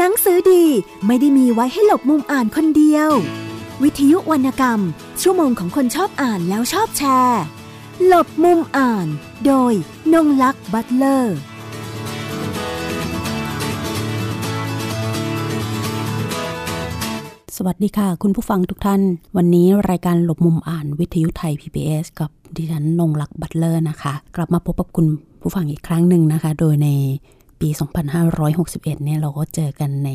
หนังสือดีไม่ได้มีไว้ให้หลบมุมอ่านคนเดียว วิทยุวรรณกรรม ชั่วโมงของคนชอบอ่านแล้วชอบแชร์ หลบมุมอ่าน โดยนงลักษ์บัตเลอร์สวัสดีค่ะ คุณผู้ฟังทุกท่าน วันนี้รายการหลบมุมอ่านวิทยุไทย PBS กับดิฉันนงลักษ์บัตเลอร์นะคะ กลับมาพบกับคุณผู้ฟังอีกครั้งหนึ่งนะคะ โดยใน ปี 2561 เนี่ยเราก็เจอกันใน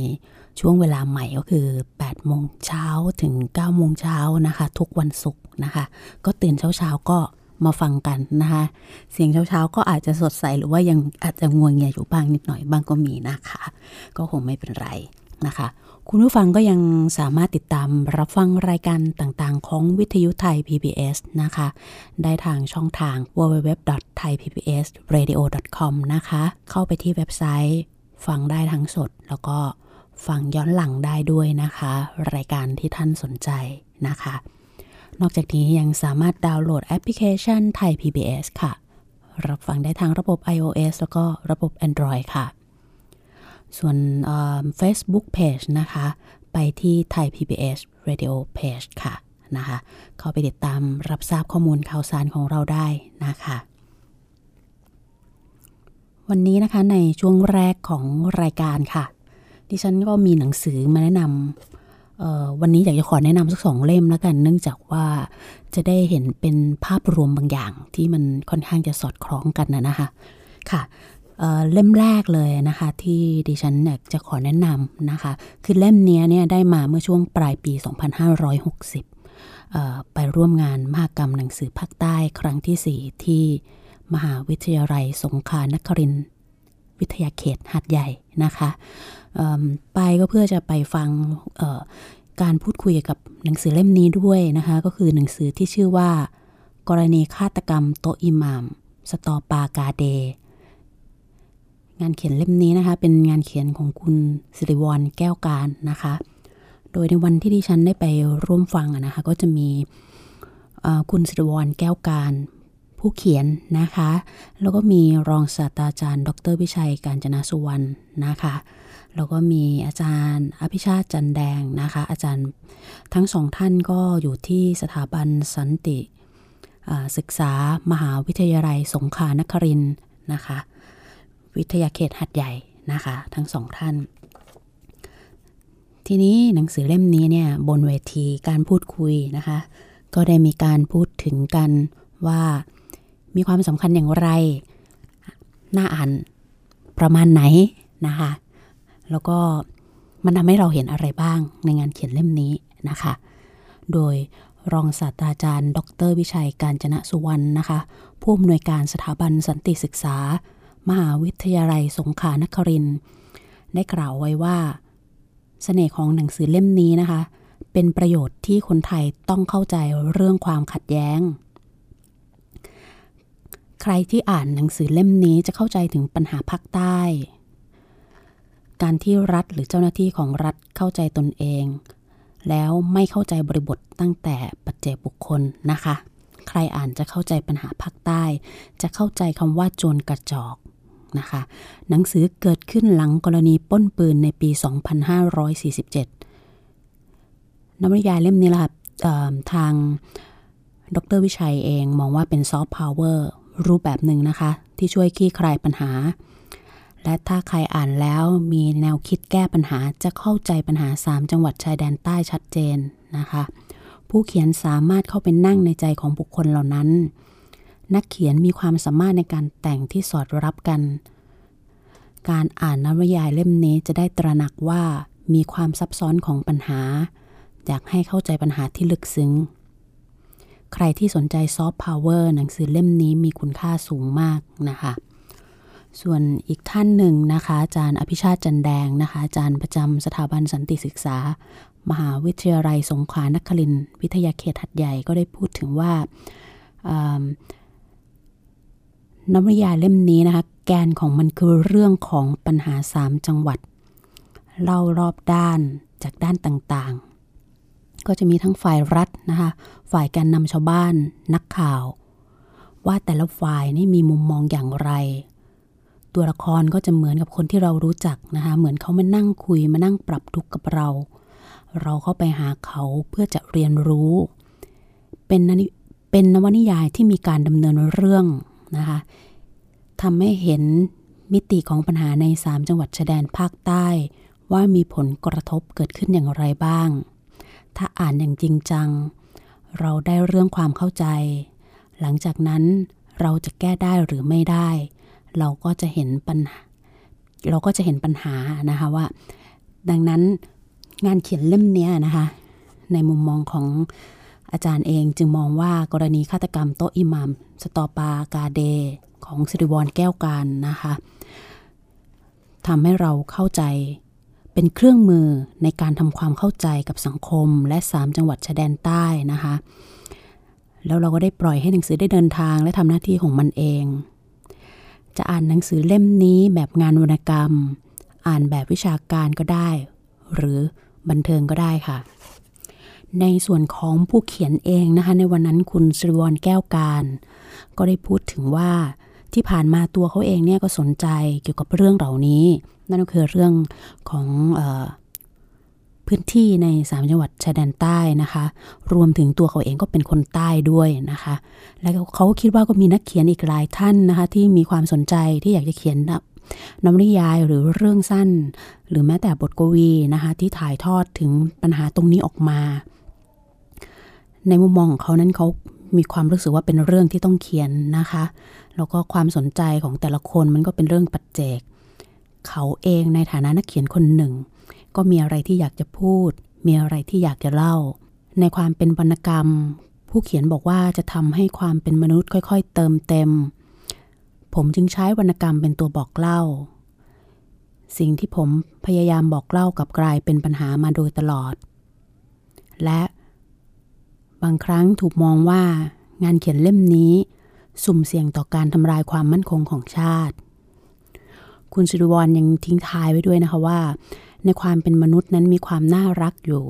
ช่วงเวลาใหม่ก็คือ 8 โมงเช้าถึง 9 โมงเช้านะคะ ทุกวันศุกร์นะคะ ก็ตื่นเช้าๆก็มาฟังกันนะคะ เสียงเช้าๆก็อาจจะสดใสหรือว่ายังอาจจะงวงเงียอยู่บ้างนิดหน่อยบ้างก็มีนะคะ ก็คงไม่เป็นไรนะคะ คุณผู้ฟังก็ยังสามารถติดตามรับฟังรายการต่างๆ ของวิทยุไทย PBS นะคะ ได้ทางช่องทาง www.thaipbsradio.com นะคะ เข้าไปที่เว็บไซต์ ฟังได้ทั้งสด แล้วก็ฟังย้อนหลังได้ด้วยนะคะ รายการที่ท่านสนใจนะคะ นอกจากนี้ยังสามารถดาวน์โหลดแอปพลิเคชันไทย PBS ค่ะ รับฟังได้ทางระบบ iOS แล้วก็ระบบ Android ค่ะ ส่วน Facebook Page นะคะ ไปที่ไทย PBS Radio Page ค่ะนะคะเข้าไปติดตามรับทราบข้อมูลข่าวสารของเราได้นะคะ วันนี้นะคะในช่วงแรกของรายการค่ะ ดิฉันก็มีหนังสือมาแนะนำวันนี้อยากจะขอแนะนำสักสองเล่มแล้วกัน เนื่องจากว่าจะได้เห็นเป็นภาพรวมบางอย่างที่มันค่อนข้างจะสอดคล้องกันนะนะคะค่ะ เล่มแรกเลยนะคะที่ดิฉันจะขอแนะนำนะคะ คือเล่มนี้เนี่ยได้มาเมื่อช่วงปลายปี 2560 ไปร่วมงานมหกรรมหนังสือภาคใต้ครั้งที่ 4 ที่มหาวิทยาลัยสงขลานครินวิทยาเขตหัดใหญ่นะคะไปก็เพื่อจะไปฟังการพูดคุยกับหนังสือเล่มนี้ด้วยนะคะ ก็คือหนังสือที่ชื่อว่า กรณีฆาตกรรมโตอิมาม สตอปากาเด งานเขียนเล่มนี้นะคะ เป็นงานเขียนของคุณสิริวรแก้วการนะคะ โดยในวันที่ดิฉันได้ไปร่วมฟังนะคะ ก็จะมีคุณสิริวรแก้วการ ผู้เขียนนะคะ แล้วก็มีรองศาสตราจารย์ ดรวิชัยการจนาสุวรรณนะคะแล้วก็มีอาจารย์อภิชาติจันแดงนะคะ อาจารย์ทั้งสองท่านก็อยู่ที่สถาบันสันติศึกษามหาวิทยาลัยสงขลานครินนะคะ วิทยาเขตหัดใหญ่นะคะ ทั้งสองท่าน ทีนี้หนังสือเล่มนี้เนี่ยบนเวทีการพูดคุยนะคะ ก็ได้มีการพูดถึงกันว่ามีความสำคัญอย่างไร น่าอ่านประมาณไหนนะคะ แล้วก็มันทำให้เราเห็นอะไรบ้างในงานเขียนเล่มนี้นะคะ โดยรองศาสตราจารย์ ดร วิชัยการจนะสุวรรณนะคะ ผู้อำนวยการสถาบันสันติศึกษา มหาวิทยาลัยสงขลานครินได้กล่าวไว้ว่าสเสน่ห์ของหนังสือเล่มนี้นะคะ เป็นประโยชน์ที่คนไทยต้องเข้าใจเรื่องความขัดแย้ง ใครที่อ่านหนังสือเล่มนี้จะเข้าใจถึงปัญหาภาคใต้ การที่รัฐหรือเจ้าหน้าที่ของรัฐเข้าใจตนเอง แล้วไม่เข้าใจบริบทตั้งแต่ปัจเจกบุคคลนะคะใครอ่านจะเข้าใจปัญหาภาคใต้ จะเข้าใจคำว่าโจรกระจอก นะคะ หนังสือเกิดขึ้นหลังกรณีป้นปืนในปี 2547 นวนิยายเล่มนี้ละค่ะทางดรวิชัยเองมองว่าเป็นซอฟต์พาวเวอร์รูปแบบหนึ่งนะคะ ที่ช่วยคลี่คลายปัญหา และถ้าใครอ่านแล้วมีแนวคิดแก้ปัญหาจะเข้าใจปัญหา 3 จังหวัดชายแดนใต้ชัดเจนนะคะ ผู้เขียนสามารถเข้าไปนั่งในใจของบุคคลเหล่านั้น นักเขียนมีความสามารถในการแต่งที่สอดรับกัน การอ่านนวนิยายเล่มนี้จะได้ตระหนักว่ามีความซับซ้อนของปัญหา อยากให้เข้าใจปัญหาที่ลึกซึ้ง ใครที่สนใจซอฟต์พาวเวอร์หนังสือเล่มนี้มีคุณค่าสูงมากนะคะ ส่วนอีกท่านหนึ่งนะคะ อาจารย์อภิชาติจันแดงนะคะ อาจารย์ประจำสถาบันสันติศึกษา มหาวิทยาลัยสงขลานครินทร์วิทยาเขตหัดใหญ่ก็ได้พูดถึงว่า นวนิยายเล่มนี้นะคะ แกนของมันคือเรื่องของปัญหาสามจังหวัด เล่ารอบด้านจากด้านต่างๆ ก็จะมีทั้งฝ่ายรัฐนะคะ ฝ่ายการนำชาวบ้านนักข่าว ว่าแต่ละฝ่ายนี่มีมุมมองอย่างไร ตัวละครก็จะเหมือนกับคนที่เรารู้จักนะคะ เหมือนเขามานั่งคุยมานั่งปรับทุกข์กับเรา เราเข้าไปหาเขาเพื่อจะเรียนรู้ เป็นเป็นนวนิยายที่มีการดำเนินเรื่อง นะคะทำให้เห็นมิติของปัญหาใน 3 จังหวัดชายแดนภาคใต้ ว่ามีผลกระทบเกิดขึ้นอย่างไรบ้าง ถ้าอ่านอย่างจริงจัง เราได้เรื่องความเข้าใจ หลังจากนั้นเราจะแก้ได้หรือไม่ได้ เราก็จะเห็นปัญหา เราก็จะเห็นปัญหานะคะว่า ดังนั้นงานเขียนเล่มนี้นะคะ ในมุมมองของ อาจารย์เองจึงมองว่ากรณีฆาตกรรมโตอิหมามสตอปากาเด ของสิริวรแก้วการนะคะทำให้เราเข้าใจเป็นเครื่องมือในการทำความเข้าใจกับสังคมและ 3 จังหวัดชายแดนใต้นะคะ แล้วเราก็ได้ปล่อยให้หนังสือได้เดินทางและทำหน้าที่ของมันเอง จะอ่านหนังสือเล่มนี้แบบงานวรรณกรรม อ่านแบบวิชาการก็ได้ หรือบันเทิงก็ได้ค่ะ ในส่วนของผู้เขียนเองนะคะ ในวันนั้นคุณสริวรแก้วการ ก็ได้พูดถึงว่าที่ผ่านมาตัวเขาเองเนี่ยก็สนใจเกี่ยวกับเรื่องเหล่านี้ นั่นก็คือเรื่องของอพื้นที่ในสามจังหวัดชายแดนใต้นะคะ รวมถึงตัวเขาเองก็เป็นคนใต้ด้วยนะคะ แล้วเขาคิดว่าก็มีนักเขียนอีกหลายท่านนะคะ ที่มีความสนใจที่อยากจะเขียนนวนิยายหรือเรื่องสั้น หรือแม้แต่บทกวีนะคะ ที่ถ่ายทอดถึงปัญหาตรงนี้ออกมา ในมุมมองของเขานั้นเขามีความรู้สึกว่าเป็นเรื่องที่ต้องเขียนนะคะ แล้วก็ความสนใจของแต่ละคนมันก็เป็นเรื่องปัจเจก เขาเองในฐานะนักเขียนคนหนึ่ง ก็มีอะไรที่อยากจะพูด มีอะไรที่อยากจะเล่า ในความเป็นวรรณกรรม ผู้เขียนบอกว่าจะทำให้ความเป็นมนุษย์ค่อย ๆ เติมเต็ม ผมจึงใช้วรรณกรรมเป็นตัวบอกเล่า สิ่งที่ผมพยายามบอกเล่ากับกลายเป็นปัญหามาโดยตลอด และ บางครั้งถูกมองว่างานเขียนเล่มนี้ สุ่มเสี่ยงต่อการทำลายความมั่นคงของชาติ คุณสิริวรยังทิ้งท้ายไว้ด้วยนะคะว่า ในความเป็นมนุษย์นั้นมีความน่ารักอยู่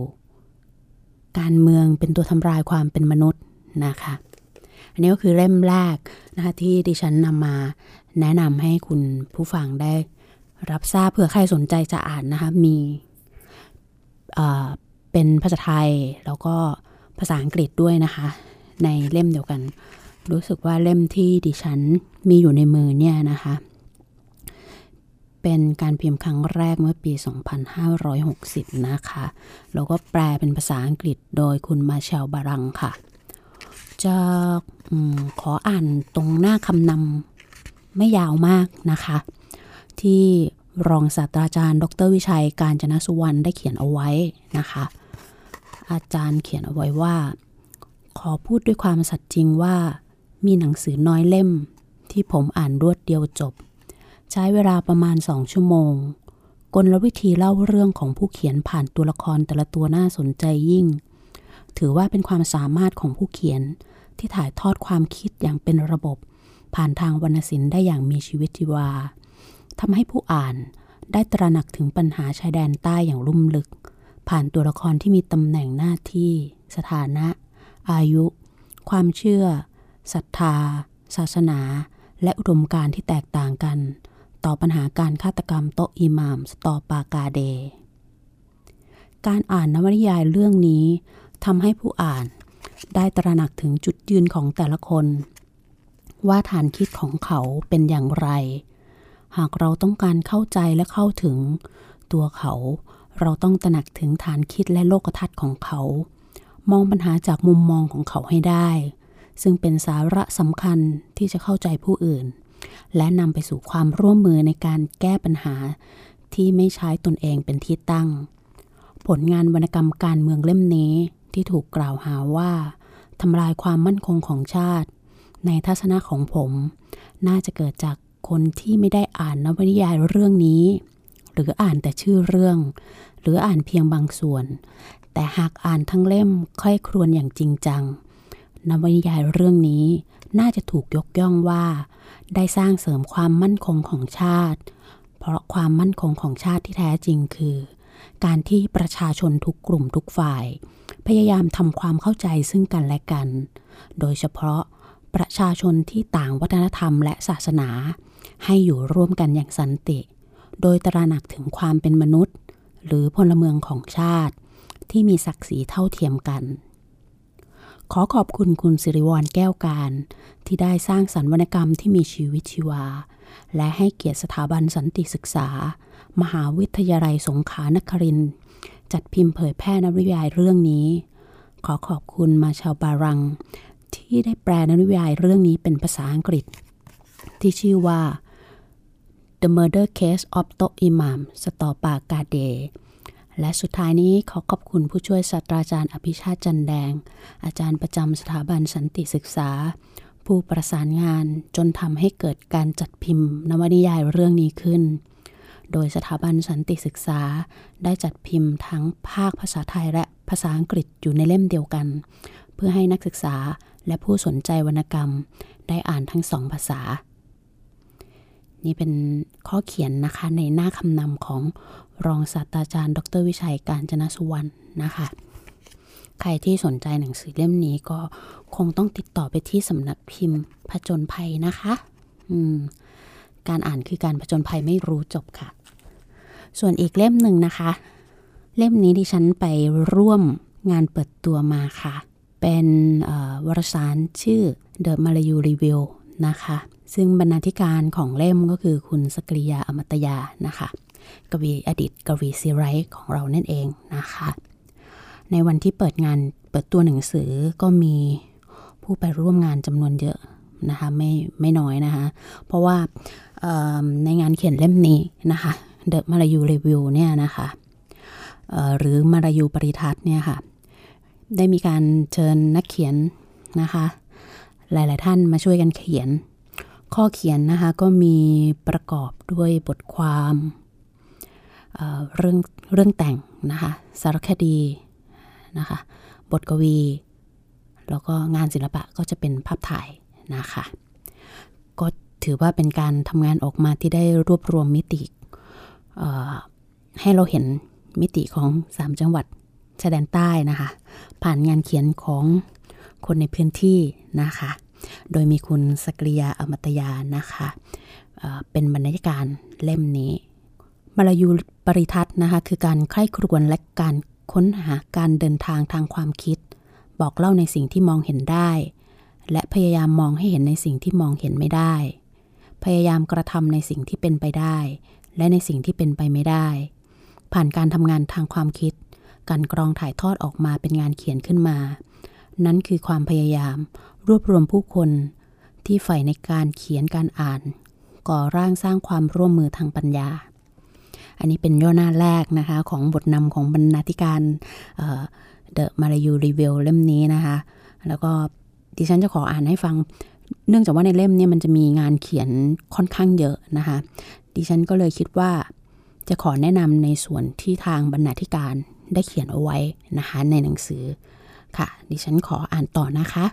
การเมืองเป็นตัวทำลายความเป็นมนุษย์นะคะ อันนี้ก็คือเล่มแรกนะคะที่ดิฉันนำมาแนะนำให้คุณผู้ฟังได้ รับทราบเผื่อใครสนใจจะอ่านนะคะมีเป็นภาษาไทยแล้วก็ ภาษาอังกฤษด้วยนะคะ ในเล่มเดียวกัน รู้สึกว่าเล่มที่ดิฉันมีอยู่ในมือเนี่ยนะคะ เป็นการพิมพ์ครั้งแรกเมื่อปี 2560 นะคะ แล้วก็แปลเป็นภาษาอังกฤษโดยคุณมาเชลบารังค่ะ จะอขออ่านตรงหน้าคำนำไม่ยาวมากนะคะ ที่รองศาสตราจารย์ ดรวิชัย การจนสุวรรณได้เขียนเอาไว้นะคะ อาจารย์เขียนเอาไว้ว่า ขอพูดด้วยความสัตย์จริงว่า มีหนังสือน้อยเล่ม ที่ผมอ่านรวดเดียวจบ ใช้เวลาประมาณสองชั่วโมง กลวิธีเล่าเรื่องของผู้เขียนผ่านตัวละครแต่ละตัวน่าสนใจยิ่ง ถือว่าเป็นความสามารถของผู้เขียนที่ถ่ายทอดความคิดอย่างเป็นระบบ ผ่านทางวรรณศิลป์ได้อย่างมีชีวิตชีวาทำให้ผู้อ่านได้ตระหนักถึงปัญหาชายแดนใต้อย่างลุ่มลึก ผ่านตัวละครที่มีตำแหน่งหน้าที่ สถานะ อายุ ความเชื่อศรัทธา ศาสนา และอุดมการที่แตกต่างกัน ต่อปัญหาการฆาตกรรมโตอิมามสตอปากาเด การอ่านนวนิยายเรื่องนี้ทำให้ผู้อ่านได้ตระหนักถึงจุดยืนของแต่ละคน ว่าฐานคิดของเขาเป็นอย่างไร หากเราต้องการเข้าใจและเข้าถึง ตัวเขา เราต้องตระหนักถึงฐานคิดและโลกทัศน์ของเขา มองปัญหาจากมุมมองของเขาให้ได้ ซึ่งเป็นสาระสำคัญที่จะเข้าใจผู้อื่น และนำไปสู่ความร่วมมือในการแก้ปัญหา ที่ไม่ใช้ตนเองเป็นที่ตั้ง ผลงานวรรณกรรมการเมืองเล่มนี้ที่ถูกกล่าวหาว่าทำลายความมั่นคงของชาติ ในทัศนะของผม น่าจะเกิดจากคนที่ไม่ได้อ่านนวนิยายเรื่องนี้ หรืออ่านแต่ชื่อเรื่อง หรืออ่านเพียงบางส่วน แต่หากอ่านทั้งเล่มค่อยครวญอย่างจริงจังนวนิยายเรื่องนี้น่าจะถูกยกย่องว่า ได้สร้างเสริมความมั่นคงของชาติ เพราะความมั่นคงของชาติที่แท้จริงคือ การที่ประชาชนทุกกลุ่มทุกฝ่าย พยายามทำความเข้าใจซึ่งกันและกัน โดยเฉพาะประชาชนที่ต่างวัฒนธรรมและศาสนา ให้อยู่ร่วมกันอย่างสันติ โดยตระหนักถึงความเป็นมนุษย์ หรือพลเมืองของชาติ ที่มีศักดิ์ศรีเท่าเทียมกัน ขอขอบคุณคุณสิริวรแก้วการ ที่ได้สร้างสรรค์วรรณกรรมที่มีชีวิตชีวา และให้เกียรติสถาบันสันติศึกษา มหาวิทยาลัยสงขลานครินจัดพิมพ์เผยแพร่นวนิยายเรื่องนี้ ขอขอบคุณมาชาวบารัง ที่ได้แปลนวนิยายเรื่องนี้เป็นภาษาอังกฤษ ที่ชื่อว่า The Murder Case of t o Imam สตอปากาเด และสุดท้ายนี้ขอขอบคุณผู้ช่วยศาสตราจารย์อภิชาติจันแดง อาจารย์ประจำสถาบันสันติศึกษา ผู้ประสานงานจนทำให้เกิดการจัดพิมพ์ นวนิยายเรื่องนี้ขึ้น โดยสถาบันสันติศึกษา ได้จัดพิมพ์ทั้งภาคภาษาไทยและภาษาอังกฤษอยู่ในเล่มเดียวกัน เพื่อให้นักศึกษาและผู้สนใจวรรณกรรม ได้อ่านทั้งสองภาษา นี่เป็นข้อเขียนนะคะในหน้าคำนำของรองศาสตราจารย์ ดรวิชัยการจนสุวรรณนะคะ ใครที่สนใจหนังสือเล่มนี้ก็คงต้องติดต่อไปที่สำนักพิมพ์ผจญภัยนะคะการอ่านคือการผจญภัยไม่รู้จบค่ะ ส่วนอีกเล่มหนึ่งนะคะ เล่มนี้ดิฉันไปร่วมงานเปิดตัวมาค่ะ เป็นวารสารชื่อ The Malayu Review นะคะ ซึ่งบรรณาธิการของเล่มก็คือคุณสกริยาอมตยานะคะกวีอดีตกวีซีไรท์ของเรานั่นเองนะคะ ในวันที่เปิดงานเปิดตัวหนังสือก็มีผู้ไปร่วมงานจำนวนเยอะนะคะไม่ไม่น้อยนะคะ เพราะว่าในงานเขียนเล่มนี้นะคะ The Malayu Review เนี่ยนะคะหรือมารายูปริทัศน์เนี่ยค่ะได้มีการเชิญนักเขียนนะคะ หลาย ๆ ท่านมาช่วยกันเขียน ข้อเขียนนะคะก็มีประกอบด้วยบทความเเรื่องเรื่องแต่งนะคะสารคดีนะคะบทกวี แล้วก็งานศิลปะก็จะเป็นภาพถ่ายนะคะก็ถือว่าเป็นการทำงานออกมาที่ได้รวบรวมมิติให้เราเห็นมิติของ 3 จังหวัดชายแดนใต้นะคะ ผ่านงานเขียนของคนในพื้นที่นะคะ โดยมีคุณสกริยาอมตยานะคะเป็นบรรณาธิการเล่มนี้มาลายูปริทัศน์นะคะคือการใคร่ครวญและการค้นหาการเดินทางทางความคิด บอกเล่าในสิ่งที่มองเห็นได้ และพยายามมองให้เห็นในสิ่งที่มองเห็นไม่ได้ พยายามกระทำในสิ่งที่เป็นไปได้ และในสิ่งที่เป็นไปไม่ได้ ผ่านการทำงานทางความคิด การกรองถ่ายทอดออกมาเป็นงานเขียนขึ้นมา นั้นคือความพยายาม รวบรวมผู้คนที่ใฝ่ในการเขียนการอ่าน ก่อร่างสร้างความร่วมมือทางปัญญา อันนี้เป็นย่อหน้าแรกนะคะของบทนำของบรรณาธิการเดอะมาลายูรีวิวเล่มนี้นะคะ แล้วก็ดิฉันจะขออ่านให้ฟัง เนื่องจากว่าในเล่มนี้มันจะมีงานเขียนค่อนข้างเยอะนะคะ ดิฉันก็เลยคิดว่าจะขอแนะนำในส่วนที่ทางบรรณาธิการได้เขียนเอาไว้นะคะในหนังสือค่ะ ดิฉันขออ่านต่อนะคะ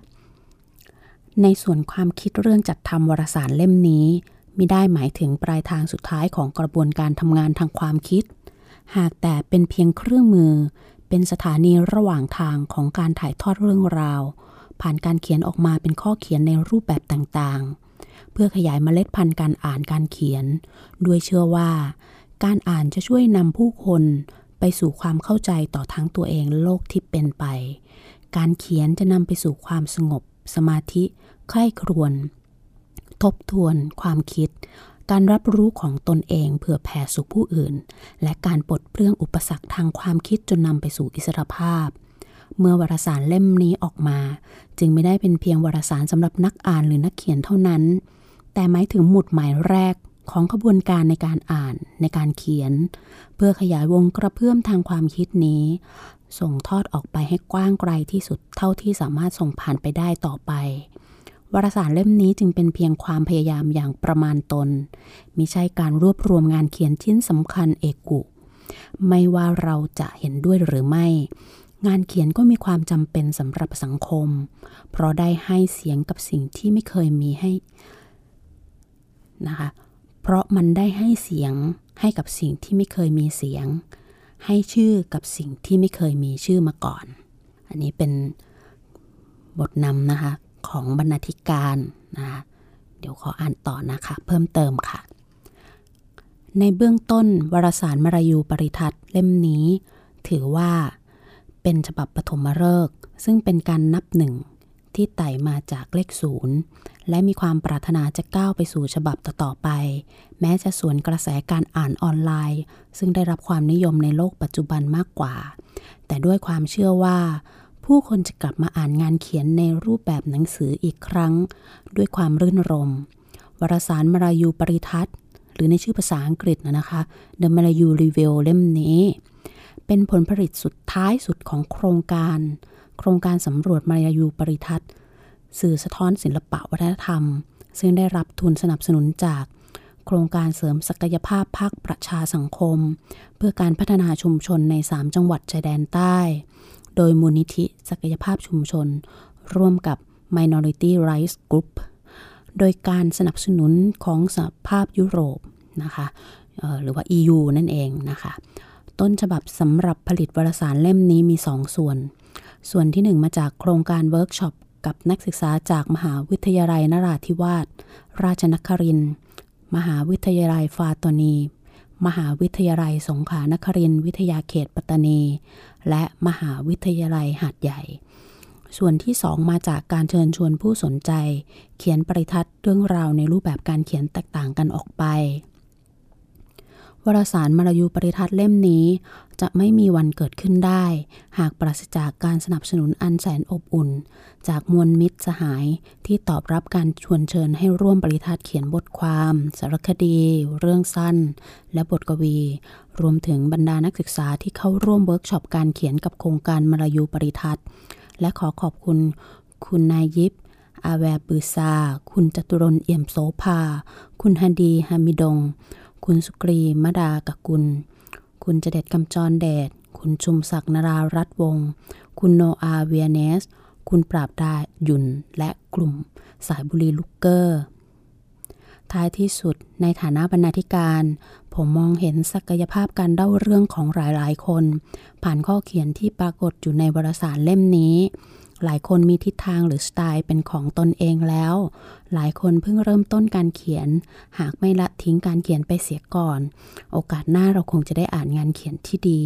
ในส่วนความคิดเรื่องจัดทำวารสารเล่มนี้ไม่ได้หมายถึงปลายทางสุดท้ายของกระบวนการทำงานทางความคิด หากแต่เป็นเพียงเครื่องมือ เป็นสถานีระหว่างทางของการถ่ายทอดเรื่องราว ผ่านการเขียนออกมาเป็นข้อเขียนในรูปแบบต่างๆ เพื่อขยายเมล็ดพันธุ์การอ่านการเขียน ด้วยเชื่อว่า การอ่านจะช่วยนำผู้คนไปสู่ความเข้าใจต่อทั้งตัวเองโลกที่เป็นไป การเขียนจะนำไปสู่ความสงบ สมาธิ ใคร่ครวญทบทวนความคิด การรับรู้ของตนเองเพื่อแผ่สู่ผู้อื่น และการปลดเปลื้องอุปสรรคทางความคิดจนนำไปสู่อิสรภาพ เมื่อวารสารเล่มนี้ออกมา จึงไม่ได้เป็นเพียงวารสารสำหรับนักอ่านหรือนักเขียนเท่านั้น แต่หมายถึงหมุดหมายแรกของขบวนการในการอ่านในการเขียน เพื่อขยายวงกระเพื่อมทางความคิดนี้ ส่งทอดออกไปให้กว้างไกลที่สุดเท่าที่สามารถส่งผ่านไปได้ต่อไป วารสารเล่มนี้จึงเป็นเพียงความพยายามอย่างประมาณตนมิใช่การรวบรวมงานเขียนชิ้นสำคัญเอกุ ไม่ว่าเราจะเห็นด้วยหรือไม่ งานเขียนก็มีความจำเป็นสำหรับสังคม เพราะได้ให้เสียงกับสิ่งที่ไม่เคยมีให้นะคะเพราะมันได้ให้เสียงให้กับสิ่งที่ไม่เคยมีเสียง ให้ชื่อกับสิ่งที่ไม่เคยมีชื่อมาก่อน อันนี้เป็นบทนำนะคะ ของบรรณาธิการนะเดี๋ยวขออ่านต่อนะคะ เพิ่มเติมค่ะ ในเบื้องต้นวารสารมรายูปริทัศน์เล่มนี้ ถือว่าเป็นฉบับปฐมฤกษ์ซึ่งเป็นการนับหนึ่งที่ไต่มาจากเลขศูนย์และมีความปรารถนาจะก้าวไปสู่ฉบับต่อๆไป แม้จะสวนกระแสการอ่านออนไลน์ ซึ่งได้รับความนิยมในโลกปัจจุบันมากกว่า แต่ด้วยความเชื่อว่า ผู้คนจะกลับมาอ่านงานเขียนในรูปแบบหนังสืออีกครั้ง ด้วยความรื่นรม วารสารมรายูปริทัศน์ หรือในชื่อภาษาอังกฤษนะคะ The Malayu Review เล่มนี้ เป็นผลผลิตสุดท้ายสุดของโครงการ โครงการสำรวจมารยูปริทัศน์ สื่อสะท้อนศิลปะวัฒนธรรม ซึ่งได้รับทุนสนับสนุนจากโครงการเสริมศักยภาพภาคประชาสังคม เพื่อการพัฒนาชุมชนใน 3 จังหวัดชายแดนใต้ โดยมูลนิธิศักยภาพชุมชน ร่วมกับ Minority Rights Group โดยการสนับสนุนของสหภาพยุโรปนะคะหรือว่า EU นั่นเองนะคะ ต้นฉบับสำหรับผลิตวารสารเล่มนี้มี 2ส่วน ส่วนที่ 1 มาจากโครงการเวิร์กช็อปกับนักศึกษาจากมหาวิทยาลัยนราธิวาส ราชนคริน มหาวิทยาลัยฟาตอนี มหาวิทยาลัยสงขลานครินทร์วิทยาเขตปัตตานี และมหาวิทยาลัยหาดใหญ่ ส่วนที่สองมาจากการเชิญชวนผู้สนใจ เขียนปริทัศน์เรื่องราวในรูปแบบการเขียนแตกต่างกันออกไป วารสารมารยูปริทัศน์เล่มนี้ จะไม่มีวันเกิดขึ้นได้ หากปราศจากการสนับสนุนอันแสนอบอุ่น จากมวลมิตรสหายที่ตอบรับการชวนเชิญให้ร่วมปริทัศน์เขียนบทความ สารคดี เรื่องสั้น และบทกวี รวมถึงบรรดานักศึกษาที่เข้าร่วมเวิร์กช็อปการเขียนกับโครงการมารยูปริทัศน์ และขอขอบคุณคุณนายยิปอาแวบือซา คุณจตุรนเอี่ยมโสภา คุณฮันดีฮามิดง คุณสุกรีมดากกุล คุณเจเด็ดกำจรแดดคุณชุมศักดิ์นรารัตวงศ์ คุณโนอาเวียเนส คุณปราบดาหยุน และกลุ่มสายบุรีลูกเกอร์ ท้ายที่สุดในฐานะบรรณาธิการ ผมมองเห็นศักยภาพการเล่าเรื่องของหลายๆ คน ผ่านข้อเขียนที่ปรากฏอยู่ในวารสารเล่มนี้ หลายคนมีทิศทางหรือสไตล์เป็นของตนเองแล้ว หลายคนเพิ่งเริ่มต้นการเขียน หากไม่ละทิ้งการเขียนไปเสียก่อน โอกาสหน้าเราคงจะได้อ่านงานเขียนที่ดี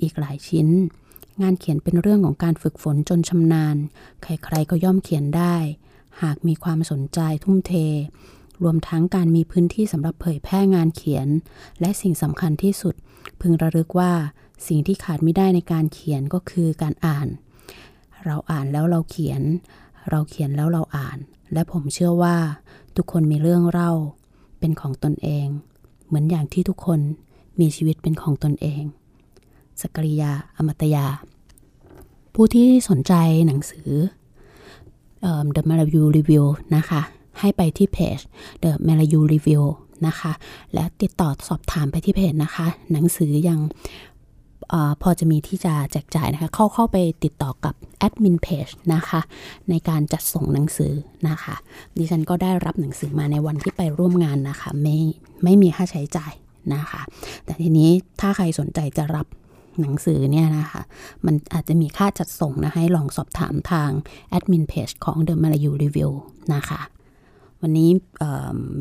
อีกหลายชิ้น งานเขียนเป็นเรื่องของการฝึกฝนจนชำนาญ ใครๆก็ย่อมเขียนได้ หากมีความสนใจทุ่มเท รวมทั้งการมีพื้นที่สำหรับเผยแพร่งานเขียน และสิ่งสำคัญที่สุด พึงระลึกว่าสิ่งที่ขาดไม่ได้ในการเขียนก็คือการอ่าน เราอ่านแล้วเราเขียน เราเขียนแล้วเราอ่าน และผมเชื่อว่า ทุกคนมีเรื่องเล่า เป็นของตนเอง เหมือนอย่างที่ทุกคนมีชีวิตเป็นของตนเองสกริยา อมตยา ผู้ที่สนใจหนังสือ The Malayu Review นะคะ ให้ไปที่เพจ The Malayu Review นะคะ และติดต่อสอบถามไปที่เพจนะคะ หนังสือยัง พอจะมีที่จะแจกจ่ายนะคะ เข้าเข้าไปติดต่อกับแอดมินเพจนะคะ ในการจัดส่งหนังสือนะคะ ดิฉันก็ได้รับหนังสือมาในวันที่ไปร่วมงานนะคะ ไม่ไม่มีค่าใช้จ่ายนะคะ แต่ทีนี้ถ้าใครสนใจจะรับหนังสือเนี่ยนะคะ มันอาจจะมีค่าจัดส่งนะให้ลองสอบถามทางแอดมินเพจของ The Malayu Review นะคะ วันนี้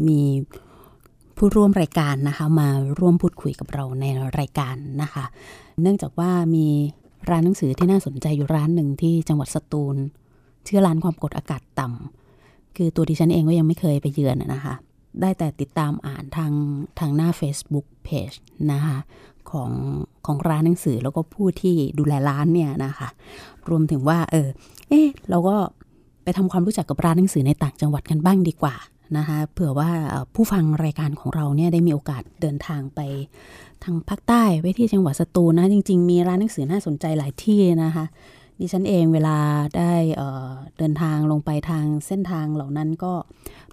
มีผู้ร่วมรายการนะคะ มาร่วมพูดคุยกับเราในรายการนะคะ เนื่องจากว่ามีร้านหนังสือที่น่าสนใจอยู่ร้านหนึ่งที่จังหวัดสตูล ชื่อร้านความกดอากาศต่ำคือตัวดิฉันเองก็ยังไม่เคยไปเยือนนะคะ ได้แต่ติดตามอ่านทางทางหน้า Facebook Page นะคะของของร้านหนังสือแล้วก็ผู้ที่ดูแลร้านเนี่ยนะคะ รวมถึงว่าเออเอ๊ะเราก็ไปทำความรู้จักกับร้านหนังสือในต่างจังหวัดกันบ้างดีกว่านะคะเผื่อว่าผู้ฟังรายการของเราเนี่ยได้มีโอกาสเดินทางไป ทางภาคใต้ไว้ที่จังหวัดสตูลนะ จริง ๆ มีร้านหนังสือน่าสนใจหลายที่นะคะ ดิฉันเองเวลาได้เเดินทางลงไปทางเส้นทางเหล่านั้นก็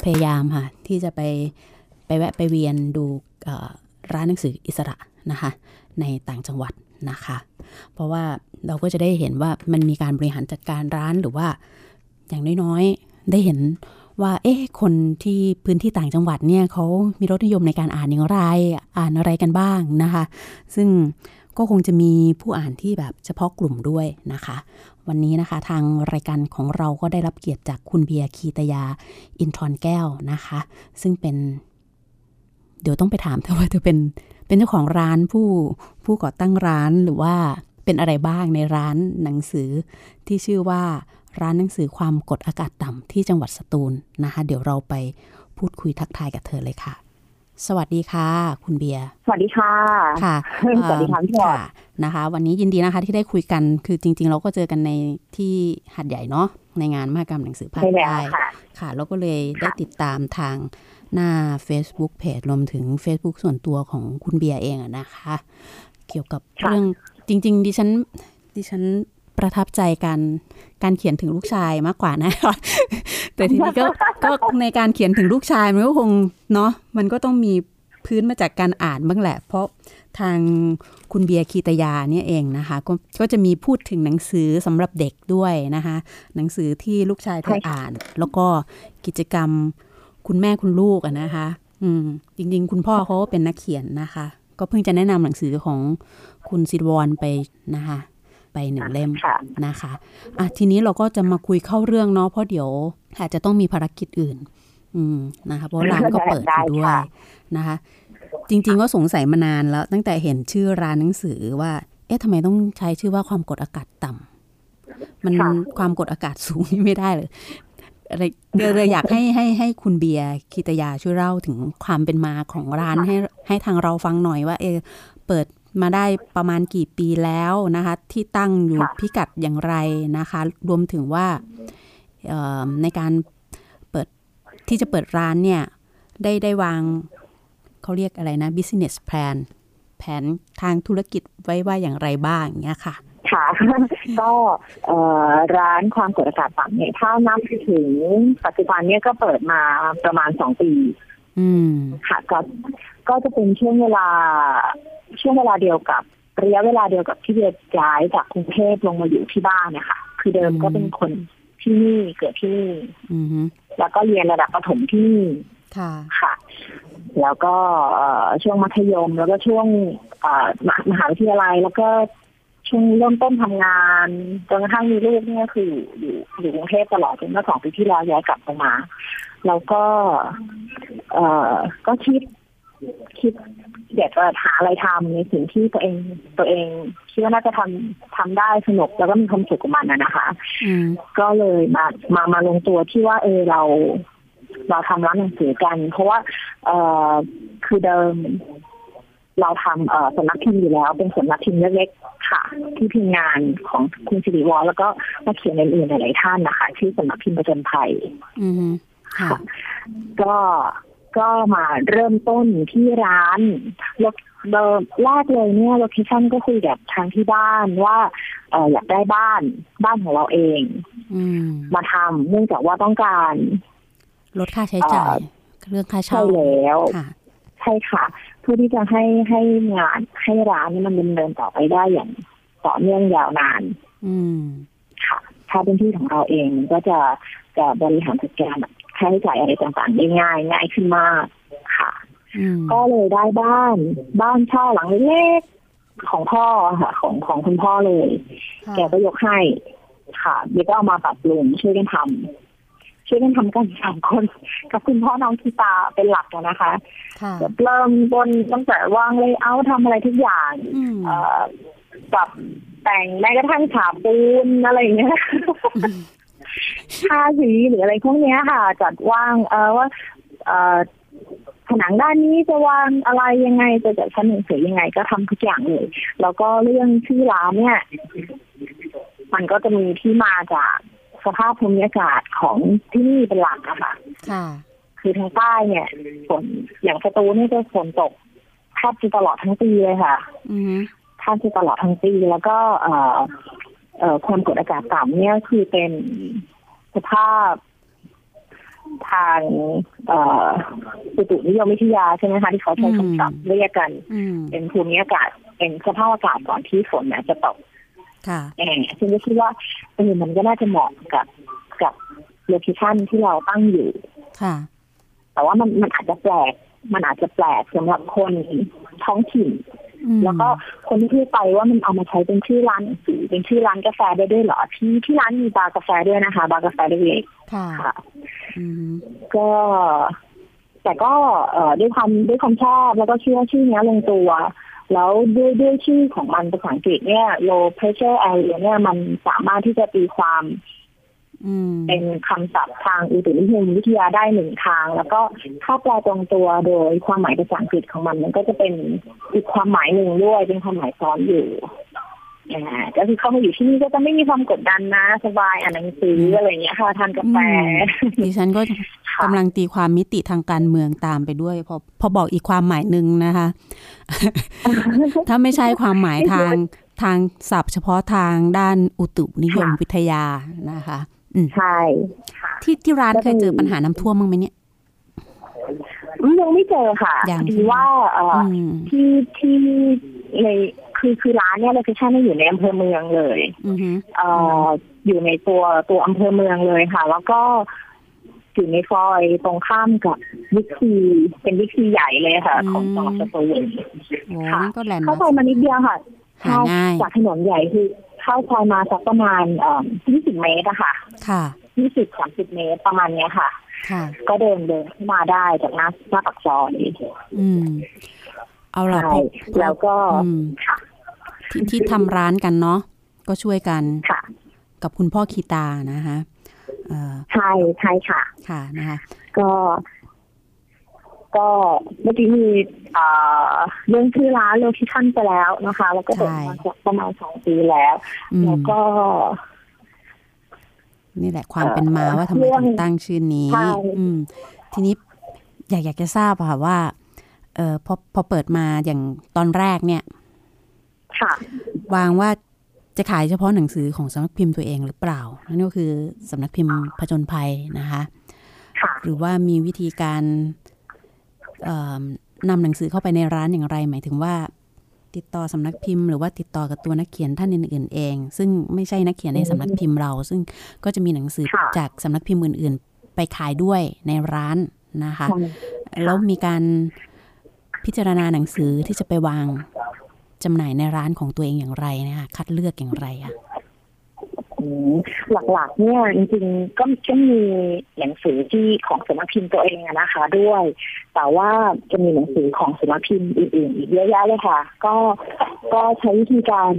พยายามค่ะ ที่จะไปไปแวะไปเวียนดูร้านหนังสืออิสระนะคะ ในต่างจังหวัดนะคะ เพราะว่าเราก็จะได้เห็นว่ามันมีการบริหารจัดการร้านหรือว่าอย่างน้อยๆได้เห็น ว่าเอ๊ะคนที่พื้นที่ต่างจังหวัดเนี่ยเขามีรสนิยมในการอ่านอย่างไร อ่านอะไรกันบ้างนะคะ ซึ่งก็คงจะมีผู้อ่านที่แบบเฉพาะกลุ่มด้วยนะคะ วันนี้นะคะทางรายการของเราก็ได้รับเกียรติจากคุณเบียร์คีตยาอินทรแก้วนะคะ ซึ่งเป็น เดี๋ยวต้องไปถามเธอว่าเธอเป็นเป็นเจ้าของร้านผู้ผู้ก่อตั้งร้านหรือว่าเป็นอะไรบ้างในร้านหนังสือที่ชื่อว่า ร้านหนังสือความกดอากาศต่ำที่จังหวัดสตูลนะคะ เดี๋ยวเราไปพูดคุยทักทายกับเธอเลยค่ะ สวัสดีค่ะ คุณเบียร์สวัสดีค่ะค่ะสวัสดีค่ะพี่พลอยค่ะนะคะ วันนี้ยินดีนะคะที่ได้คุยกันคือจริง ๆ เราก็เจอกันในที่หัดใหญ่เนาะในงานมหกรรมหนังสือภาคใช่แล้วใต้ค่ะค่ะแล้วก็เลยได้ติดตามทางหน้า Facebook Page รวมถึง Facebook ส่วนตัวของคุณเบียร์เองอะนะคะ เกี่ยวกับค่ะเรื่องจริง ๆ ดิฉันดิฉัน ประทับใจการการเขียนถึงลูกชายมากกว่านะ แต่ทีนี้ก็ก็ในการเขียนถึงลูกชายมันก็คงเนาะมันก็ต้องมีพื้นมาจากการอ่านบ้างแหละ เพราะทางคุณเบียร์คีตยาเนี่ยเองนะคะก็ก็จะมีพูดถึงหนังสือสำหรับเด็กด้วยนะคะ หนังสือที่ลูกชายเธออ่าน แล้วก็กิจกรรมคุณแม่คุณลูกอะนะคะ อืม จริง ๆ คุณพ่อเขาก็เป็นนักเขียนนะคะ ก็เพิ่งจะแนะนำหนังสือของคุณสิทวรไปนะคะ ไปหนึ่งเล่มค่ะนะคะอะทีนี้เราก็จะมาคุยเข้าเรื่องเนาะเพราะเดี๋ยวอาจจะต้องมีภารกิจอื่น อืมนะคะเพราะร้านก็เปิดอยู่ด้วยได้ค่ะนะคะ จริง ๆ ก็สงสัยมานานแล้ว ตั้งแต่เห็นชื่อร้านหนังสือว่า เอ๊ะทำไมต้องใช้ชื่อว่าความกดอากาศต่ำมันค่ะความกดอากาศสูงนี่ไม่ได้เลยอะไรเดี๋ยวเลยอยากให้ให้ให้คุณเบียร์คิตยาช่วยเล่าถึงความเป็นมาของร้านให้ให้ทางเราฟังหน่อยว่า เออเปิด มาได้ประมาณกี่ปีแล้วนะคะ ที่ตั้งอยู่ค่ะพิกัดอย่างไรนะคะ รวมถึงว่าเอ่อในการเปิดที่จะเปิดร้านเนี่ย ได้ได้วางเขาเรียกอะไรนะ business plan แผนทางธุรกิจไว้ว่าอย่างไรบ้างอย่างเงี้ยค่ะค่ะก็เอ่อร้านความกดอากาศต่ำเนี่ยถ้านับถึงปัจจุบันเนี่ยก็เปิดมาประมาณสองปีอืมค่ะก็ก็จะเป็นช่วงเวลา ช่วงเวลาเดียวกับระยะเวลาเดียวกับที่เบียร์ย้ายจากกรุงเทพลงมาอยู่ที่บ้านเนี่ยค่ะคือเดิมอืมก็เป็นคนที่นี่เกิดที่นี่อืมฮึแล้วก็เรียนระดับประถมที่นี่ค่ะค่ะแล้วก็เอ่อช่วงมัธยมแล้วก็ช่วงเอ่อมหามหาวิทยาลัยแล้วก็ช่วงเริ่มต้นทำงานจนกระทั่งมีลูกเนี่ยคืออยู่อยู่กรุงเทพตลอดจนเมื่อสองปีที่แล้วย้ายกลับมา แล้วก็ เอ่อก็คิดคิด อยากจะหาอะไรทำในสิ่งที่ตัวเองตัวเองคิดว่าน่าจะทำทำได้สนุกแล้วก็มีความสุขกับมันนะนะคะอืมก็เลยมามามาลงตัวที่ว่า เออเรา เราทำร้านหนังสือกัน เพราะว่า เออคือเดิม เราทำเอ่อสำนักพิมพ์อยู่แล้ว เป็นสำนักพิมพ์เล็กๆค่ะ ที่พิมพ์งานของคุณสิริวรแล้วก็มาเขียนอื่นๆหลายๆท่านนะคะ ที่สำนักพิมพ์ประจนภัยอืมฮึค่ะก็ ก็มาเริ่มต้นที่ร้านโลเคเดิมแรกเลยเนี่ยโลเคชั่นก็คุยกับทางที่บ้านว่าเอออยากได้บ้านบ้านของเราเองอืมมาทำเนื่องจากว่าต้องการ ลดค่าใช้จ่ายเรื่องค่าใช่เช่าแล้วค่ะใช่ค่ะเพื่อที่จะให้ให้งานให้ร้านนี้มันดำเนินต่อไปได้อย่างต่อเนื่องยาวนาน อืมค่ะ ถ้าเป็นที่ของเราเองมันก็จะจะบริหารจัดการ ค่าใช้จ่ายอะไรต่างๆได้ง่ายง่ายขึ้นมากค่ะอืมก็เลยได้บ้านบ้านเช่าหลังเล็กๆของพ่อค่ะ ของของคุณพ่อเลยค่ะแกก็ยกให้ค่ะเดี๋ยวก็เอามาปรับปรุงช่วยกันทำช่วยกันทำกันสามคน กับคุณพ่อน้องคีตาเป็นหลักอะนะคะค่ะแบบเริ่มบนตั้งแต่วางเลยเอาทำอะไรทุกอย่างอืมเอ่อปรับแต่งแม้กระทั่งฉาบปูนอะไรอย่างเงี้ย ทาสีหรืออะไรพวกเนี้ยค่ะ จัดวางเออว่าเอ่อผนังด้านนี้จะวางอะไรยังไงจะจัดชั้นหนังสือยังไง ก็ทำทุกอย่างเลย แล้วก็เรื่องชื่อร้านเนี่ย มันก็จะมีที่มาจากสภาพภูมิอากาศของที่นี่เป็นหลักอะค่ะค่ะ คือทางใต้เนี่ยฝนอย่างสตูลนี่จะฝนตกแทบจะตลอดทั้งปีเลยค่ะอืมแทบจะตลอดทั้งปีแล้วก็ เอ่อเอ่อ ความกดอากาศต่ำเนี่ยคือเป็นสภาพทางเอ่ออุตุนิยมวิทยาใช่ไหมคะที่เขาใช้คำศัพท์เรียกกันอืมเป็นภูมิอากาศ เป็นสภาพอากาศก่อนที่ฝนเนี่ยจะตกค่ะแอบซึ่งก็คิดว่าเออมันก็น่าจะเหมาะกับกับ location ที่เราตั้งอยู่ค่ะ แต่ว่ามันมันอาจจะแปลก มันอาจจะแปลกสำหรับคนท้องถิ่นอืม แล้วก็คนที่พูดไปว่ามันเอามาใช้เป็นชื่อร้านหนังสือเป็นชื่อร้านกาแฟได้ด้วยเหรอที่ที่ร้านมีบาร์กาแฟด้วยนะคะ บาร์กาแฟเล็กค่ะๆค่ะอืมก็แต่ก็เอ่อด้วยความด้วยความชอบแล้วก็เชื่อว่าชื่อเนี้ยลงตัว แล้วด้วยด้วยชื่อของมันภาษาอังกฤษเนี่ย low pressure area เนี่ยมันสามารถที่จะตีความอืม เป็นคำศัพท์ทางอุตุนิยมวิทยาได้หนึ่งทาง แล้วก็ถ้าแปลตรงตัวโดยความหมายภาษาอังกฤษของมัน มันก็จะเป็นอีกความหมายหนึ่งด้วยเป็นความหมายซ้อนอยู่อ่าก็คือเข้ามาอยู่ที่นี่ก็จะไม่มีความกดดันนะ สบายอ่านหนังสืออะไรอย่างเงี้ยค่ะทานกาแฟดิฉันก็ค่ะกำลังตีความมิติทางการเมืองตามไปด้วย พอพอบอกอีกความหมายหนึ่งนะคะ ถ้าไม่ใช่ความหมายทางทางศัพท์เฉพาะทางด้านอุตุนิยมวิทยานะคะอืม ใช่ค่ะที่ที่ร้านก็เคยเจอปัญหาน้ำท่วมบ้างไหมเนี่ยยังไม่เจอค่ะยังพอดีว่าเอ่อออืมที่ที่ในคือคือร้านเนี่ยโลเคชั่นเนี่ยอยู่ในอำเภอเมืองเลยอือฮึเอ่ออยู่ในตัวตัวอำเภอเมืองเลยค่ะ แล้วก็อยู่ในซอยตรงข้ามกับวิกซีเป็นวิกซีใหญ่เลยค่ะ ของจังหวัดสตูลโอ้ค่ะนั่นก็แลนด์เข้าซอยมานิดเดียวค่ะหาง่ายจากถนนใหญ่คือ เข้าซอยมาสักประมาณเอ่อ20เมตรอะค่ะ ค่ะ20 30เมตรประมาณเนี้ยค่ะ ค่ะ ก็เดินเดินขึ้นมาได้จากหน้าหน้าปากซอยอืม เอาล่ะใช่พอพอแล้วก็อืมค่ะที่ที่ทำร้านกันเนาะก็ช่วยกันค่ะ กับคุณพ่อคีตานะคะเอ่อใช่ใช่ค่ะ ค่ะนะคะก็ ก็เมื่อกี้มีเอ่อเรื่องชื่อร้านโลเคชั่นไปแล้วนะคะ แล้วก็เปิดมาสักประมาณสองปีแล้วอืมแล้วก็ นี่แหละความเป็นมาเอ่อว่าทำไมเรื่องถึงตั้งชื่อนี้ใช่อืมทีนี้อยากอยากจะทราบอะค่ะว่า เออพอพอเปิดมาอย่างตอนแรกเนี่ย ค่ะ วางว่าจะขายเฉพาะหนังสือของสำนักพิมพ์ตัวเองหรือเปล่า นั่นก็คือสำนักพิมพ์ผจญภัยนะคะค่ะหรือว่ามีวิธีการเอ่อ นำหนังสือเข้าไปในร้านอย่างไร หมายถึงว่า ติดต่อสำนักพิมพ์หรือว่าติดต่อกับตัวนักเขียนท่านอื่นๆเอง ซึ่งไม่ใช่นักเขียนในสำนักพิมพ์เรา ซึ่งก็จะมีหนังสือค่ะจากสำนักพิมพ์อื่น ๆ ไปขายด้วยในร้านนะคะใช่แล้วมีการพิจารณาหนังสือที่จะไปวางจำหน่ายในร้านของตัวเองอย่างไรนะคะคัดเลือกอย่างไรอะอืม หลักๆ เนี่ยจริงๆก็ก็มีหนังสือที่ของสำนักพิมพ์ตัวเองอะนะคะ ด้วย แต่ว่าจะมีหนังสือของสำนักพิมพ์อื่นๆอีกเยอะแยะเลยค่ะ ก็ก็ใช้วิธีการ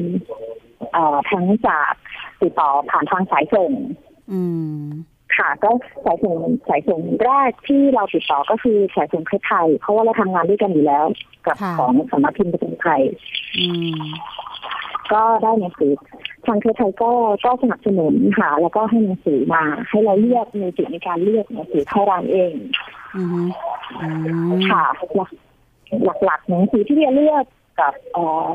เอ่อทั้งจากติดต่อผ่านทางสายส่ง อืมค่ะก็สายส่งสายส่งแรกที่เราติดต่อก็คือสายส่งเพชรไทยเพราะว่าเราทำงานด้วยกันอยู่แล้ว กับค่ะของสำนักพิมพ์ประจำไทยอืม ก็ได้หนังสือทางเครือไทยก็ก็สนับสนุนค่ะแล้วก็ให้หนังสือมาให้เราเลือกในจุดในการเลือกหนังสือเข้าร้านเองอืมอืมค่ะหลักหลักๆหนังสือที่เราเลือกกับเอ่อ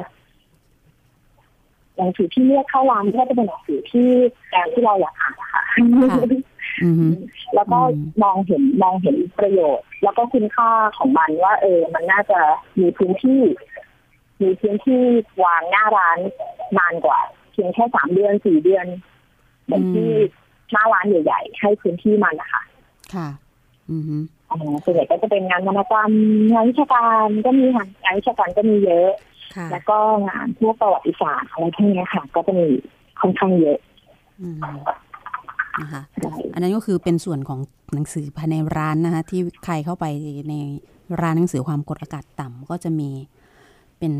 หนังสือที่เลือกเข้าร้านก็จะเป็นหนังสือที่แนวที่เราอยากอ่านนะคะอืมแล้วก็อืมมองเห็นมองเห็นประโยชน์ แล้วก็คุณค่าของมันว่า เออ มันน่าจะมีพื้นที่ มีพื้นที่วางหน้าร้านนานกว่า เพียงแค่สามเดือนสี่เดือนเหมือนที่หน้าร้านใหญ่ๆให้พื้นที่มันนะคะ ค่ะ อืมอ่าส่วนใหญ่ก็จะเป็นงานวรรณกรรมงานวิชาการก็มีค่ะงานวิชาการก็มีเยอะค่ะแล้วก็งานพวกประวัติศาสตร์อะไรพวกเนี้ยค่ะ ก็จะมีค่อนข้างเยอะอืมนะคะใช่อันนั้นก็คือเป็นส่วนของหนังสือภายในร้านนะคะที่ใครเข้าไปในร้านหนังสือความกดอากาศต่ำก็จะมี เป็น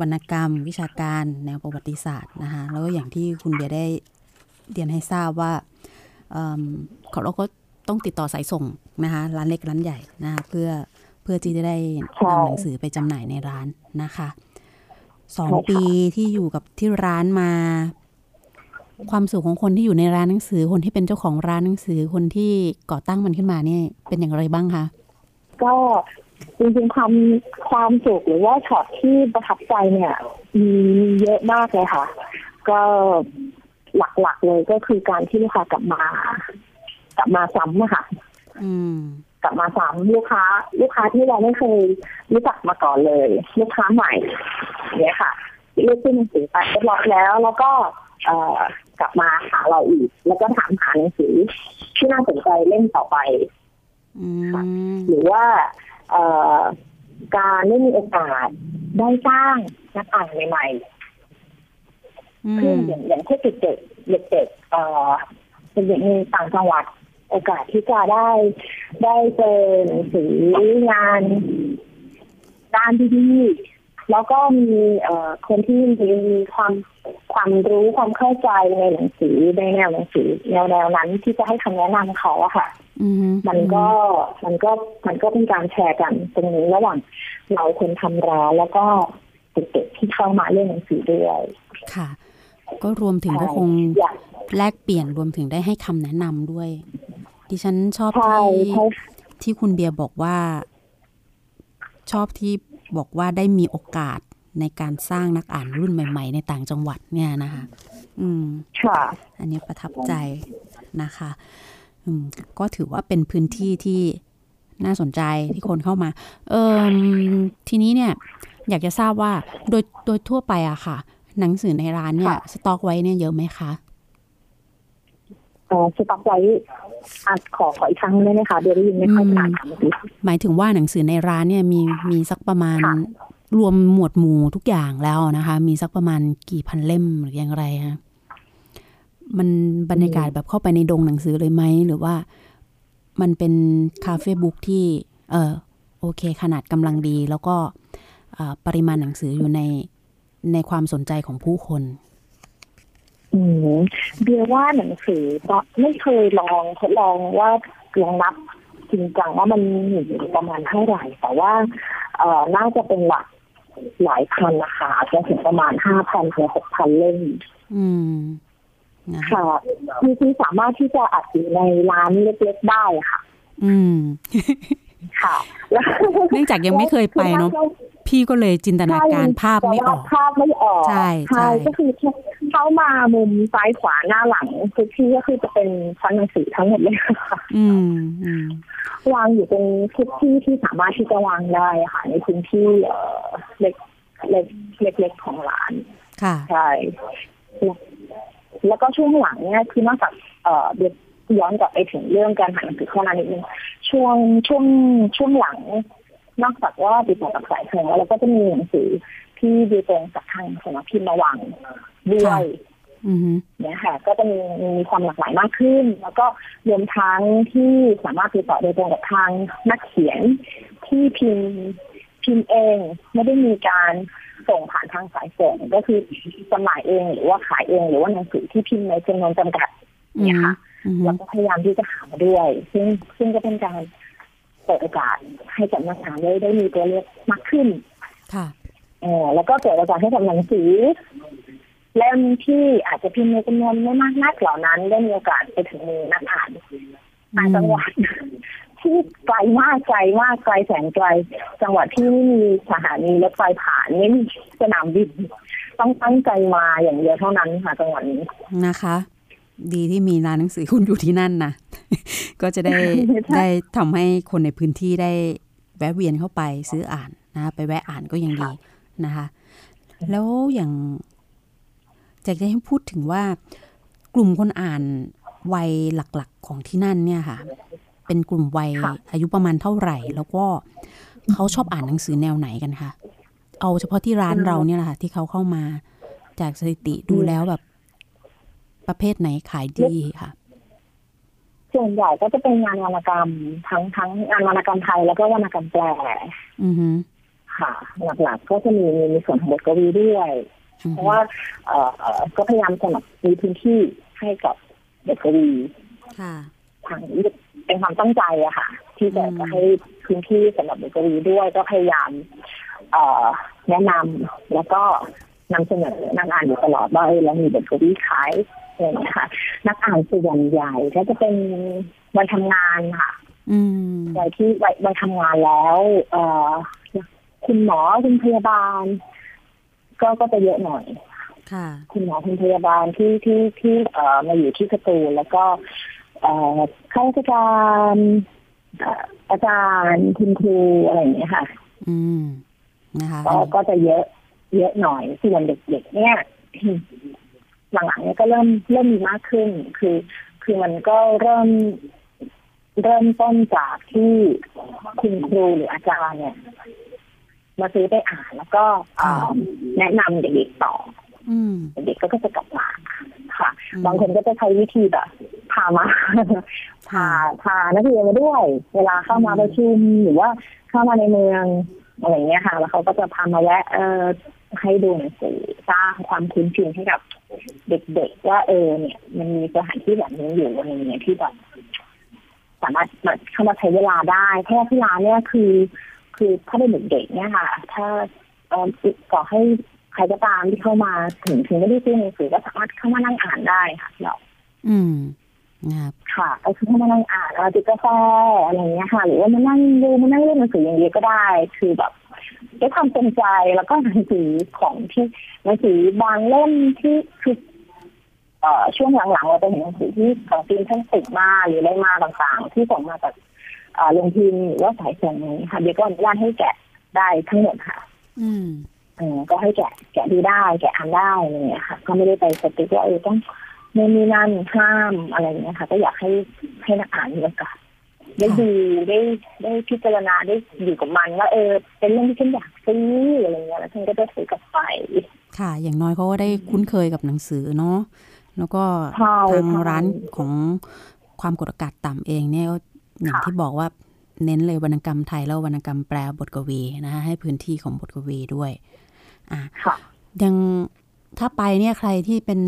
วรรณกรรม วิชาการแนวประวัติศาสตร์นะคะแล้วก็อย่างที่คุณเบียได้เรียนให้ทราบว่าเอิ่มเขาเราก็ต้องติดต่อสายส่งนะคะร้านเล็กร้านใหญ่นะคะเพื่อเพื่อที่จะได้นำหนังสือไปจำหน่ายในร้านนะคะสองปีที่อยู่กับที่ร้านมา ความสุขของคนที่อยู่ในร้านหนังสือ คนที่เป็นเจ้าของร้านหนังสือคนที่ก่อตั้งมันขึ้นมาเนี่ยเป็นอย่างไรบ้างคะก็ จริงๆความความสุขหรือว่าช็อตที่ประทับใจเนี่ยมีมีเยอะมากเลยค่ะ ก็หลักๆเลยก็คือการที่ลูกค้ากลับมา กลับมาซ้ำอะค่ะอืมกลับมาซ้ำลูกค้า ลูกค้าที่เราไม่เคยรู้จักมาก่อนเลย ลูกค้าใหม่เนี่ยค่ะเลือกซื้อหนังสือไปเรียบร้อยแล้ว แล้วก็เอ่อกลับมาหาเราอีก แล้วก็ถามหาหนังสือที่น่าสนใจเล่มต่อไปอืมหรือว่าเอ่อ การได้มีโอกาสได้สร้างนักอ่านใหม่ๆคืออย่างอย่างที่เด็กๆเด็กๆเอ่อเป็นเด็กในต่างจังหวัดโอกาสที่จะได้ได้เจอหนังสืองานด้านดีๆแล้วก็มีเอ่อคนที่มีความความรู้ความเข้าใจในหนังสือในแนวหนังสือแนวแนวนั้นที่จะให้คำแนะนำเขาอะค่ะ มันก็มันก็มันก็เป็นการแชร์กันตรงนี้ระหว่างเราคนทำร้านแล้วก็เด็กๆที่เข้ามาเล่นหนังสือด้วยค่ะ ก็รวมถึงก็คงแลกเปลี่ยนรวมถึงได้ให้คำแนะนำด้วย ดิฉันชอบที่ที่คุณเบียร์บอกว่า ชอบที่บอกว่าได้มีโอกาสในการสร้างนักอ่านรุ่นใหม่ ๆ ในต่างจังหวัดเนี่ยนะคะ อืม ค่ะ อันนี้ประทับใจนะคะอืม ก็ถือว่าเป็นพื้นที่ที่น่าสนใจที่คนเข้ามา เออทีนี้เนี่ย อยากจะทราบว่าโดยโดยทั่วไปอะค่ะ หนังสือในร้านเนี่ย สต็อกไว้เนี่ยเยอะไหมคะออสต็อกไว้อขอขออีกครั้งได้ไหมคะเดี๋ยวได้ยินไม่ค่อยชัดหมายถึงว่าหนังสือในร้านเนี่ยมีมีสักประมาณรวมหมวดหมู่ทุกอย่างแล้วนะคะ มีสักประมาณกี่พันเล่มหรือยังไรฮะ มันบรรยากาศแบบเข้าไปในดงหนังสือเลยไหม หรือว่ามันเป็นคาเฟ่บุ๊กที่ เออโอเค ขนาดกำลังดี แล้วก็ปริมาณหนังสืออยู่ในในความสนใจของผู้คนอืมเบียว่าหนังสือไม่เคยลองทดลองว่าลองนับจริงจังว่ามันอยู่ประมาณเท่าไหร่ แต่ว่า เอ่อน่าจะเป็นหลักหลายพันนะคะจะถึงประมาณห้าพันถึงหกพันเล่มอืม ค่ะมีที่สามารถที่จะอัดอยู่ในร้านเล็กๆได้ค่ะ อืมค่ะเนื่องจากยังไม่เคยไปเนาะพี่ก็เลยจินตนาการภาพไม่ออกภาพไม่ออกใช่ใช่ก็คือเข้ามามุมซ้ายขวาหน้าหลังทุกที่ก็คือจะเป็นชั้นหนังสือทั้งหมดเลยค่ะอืมวางอยู่ตรงทุกที่ที่สามารถที่จะวางได้ค่ะในพื้นที่เอเล็กเล็กเล็กๆของร้าน ค่ะใช่ แล้วก็ช่วงหลังเนี่ยคือนอกจากเอ่อเดี๋ยวย้อนกลับไปถึงเรื่องการหาหนังสือเข้ามานิดนึงช่วงช่วงช่วงหลัง นอกจากว่าติดต่อกับสายเพลงแล้วเราก็จะมีหนังสือที่ดูตรงจากทางสำนักพิมพ์ระวังด้วยเนี่ยค่ะ ก็จะมีมีความหลากหลายมากขึ้น แล้วก็รวมทั้งที่สามารถติดต่อโดยตรงกับทางนักเขียนที่พิมพ์พิมพ์เอง ไม่ได้มีการ ส่งผ่านทางสายส่งก็คือจำหน่ายเองหรือว่าขายเองหรือว่าหนังสือที่พิมพ์ในจำนวนจำกัดเนี่ยค่ะเราก็พยายามที่จะหามาด้วย ซึ่งซึ่งก็เป็นการเปิดโอกาสให้กับนักอ่านได้ได้มีตัวเลือกมากขึ้น ค่ะเออแล้วก็เปิดโอกาสให้กับหนังสือเล่มที่อาจจะพิมพ์ในจำนวนไม่มากนักเหล่านั้น ได้มีโอกาสไปถึงมือนักอ่านต่างจังหวัด ที่ไกลมากไกลมากไกลแสนไกล จังหวัดที่ไม่มีสถานีรถไฟผ่านไม่มีสนามบินต้องตั้งใจมาอย่างเดียวเท่านั้นค่ะจังหวัดนี้นะคะ ดีที่มีร้านหนังสือคุณอยู่ที่นั่นนะก็จะได้ได้ทำให้คนในพื้นที่ได้แวะเวียนเข้าไปซื้ออ่านนะไปแวะอ่านก็ยังดีนะคะ แล้วอย่างจะให้พูดถึงว่ากลุ่มคนอ่านวัยหลักๆของที่นั่นเนี่ยค่ะ เป็นกลุ่มวัยอายุประมาณเท่าไหร่ แล้วก็เขาชอบอ่านหนังสือแนวไหนกันคะเอาเฉพาะที่ร้านเราเนี่ยแหละค่ะ ที่เขาเข้ามาจากสถิติดูแล้วแบบ ประเภทไหนขายดีค่ะ ส่วนใหญ่ก็จะเป็นงานวรรณกรรม ทั้งทั้งงานวรรณกรรมไทยแล้วก็วรรณกรรมแปลอือค่ะ หลักๆก็จะมีมีส่วนของบทกวีด้วย เพราะว่า เออก็พยายามสนับมีพื้นที่ให้กับเด็กกวีทาง เป็นความตั้งใจอะค่ะ ที่จะจะให้พื้นที่สำหรับเด็กกวีด้วยก็พยายามเอแนะนำแล้วก็นำเสนอนักอ่านอยู่ตลอดว่าแล้วมีเด็กกวีขายอะไรอย่างเงี้ยค่ะ นักอ่านส่วนใหญ่ก็จะเป็นวัยทำงานค่ะวัยที่วัยวัยทำงานแล้ว เออคุณหมอคุณพยาบาล ก็ก็จะเยอะหน่อยค่ะคุณหมอคุณพยาบาลที่ที่ที่เอ่อมาอยู่ที่สตูลแล้วก็เอ่อ ข้าราชการอาจารย์คุณครูอะไรอย่างเงี้ยค่ะ อืมนะคะก็ก็จะเยอะ เยอะหน่อยส่วนเด็กๆเนี่ยหลังๆเนี่ยก็เริ่มเริ่มมีมากขึ้น คือ คือมันก็เริ่มเริ่มต้นจากที่คุณครูหรืออาจารย์เนี่ย มาซื้อไปอ่านแล้วก็เอ่อแนะนำเด็กๆต่ออืมเด็กๆก็จะกลับมา ค่ะ บางคนก็จะใช้วิธีแบบพามาพาพานักเรียนมาด้วย เวลาเข้ามาประชุมหรือว่าเข้ามาในเมืองอะไรอย่างเงี้ยค่ะ แล้วเขาก็จะพามาแวะเออให้ดูหนังสือสร้างความคุ้นชินให้กับเด็กๆว่าเออเนี่ย มันมีสถานที่แบบนี้อยู่อะไรเงี้ยที่แบบสามารถแบบเข้ามาใช้เวลาได้เพราะว่าที่ร้านเนี่ยคือ คือถ้าเป็นเด็กๆเนี่ยค่ะ ถ้าเออก่อให้ใค รก็ตามที่เข้ามาถึงถึงไม่ได้ซื้อหนังสือก็สามารถเข้ามานั่งอ่านได้ค่ะเราอืมนะครับค่ะก็คือเข้ามานั่งอ่านเอาจิบกาแฟอะไรอย่างเงี้ยค่ะ หรือว่ามานั่งดูมานั่งเล่นหนังสืออย่างเดียวก็ได้ คือแบบด้วยความเต็มใจแล้วก็หนังสือของที่หนังสือบางเล่มที่คือเอ่อช่วงหลังๆเราจะเห็นหนังสือที่ของทีมท่านติดมาหรืออะไรมาต่างๆ ที่ส่งมาจากเอ่อโรงพิมพ์หรือว่าสายส่งนี้ค่ะเดี๋ยวก็อนุญาตให้แกะได้ทั้งหมดค่ะ อืมเออ ก็ให้แกะแกะดูได้แกะอ่านได้อะไรอย่างเงี้ยค่ะ ก็ไม่ได้ไปสติ๊กว่าเออต้องไม่มีนั่นห้ามอะไรอย่างเงี้ยค่ะ ก็อยากให้ให้นักอ่านมีโอกาสได้ดูได้ได้พิจารณาได้อยู่กับมันว่าเออ เป็นเรื่องที่ฉันอยากซื้ออะไรเงี้ยแล้วฉันก็ได้ซื้อกลับไป ค่ะ อย่างน้อยเขาก็ได้คุ้นเคยกับหนังสือเนาะแล้วก็ใช่ทางใช่ร้านของความกดอากาศต่ำเองเนี่ยก็อย่างค่ะที่บอกว่าเน้นเลยวรรณกรรมไทยแล้ววรรณกรรมแปลบทกวีนะคะให้พื้นที่ของบทกวีด้วย อะค่ะยังถ้าไปเนี่ยใครที่เป็น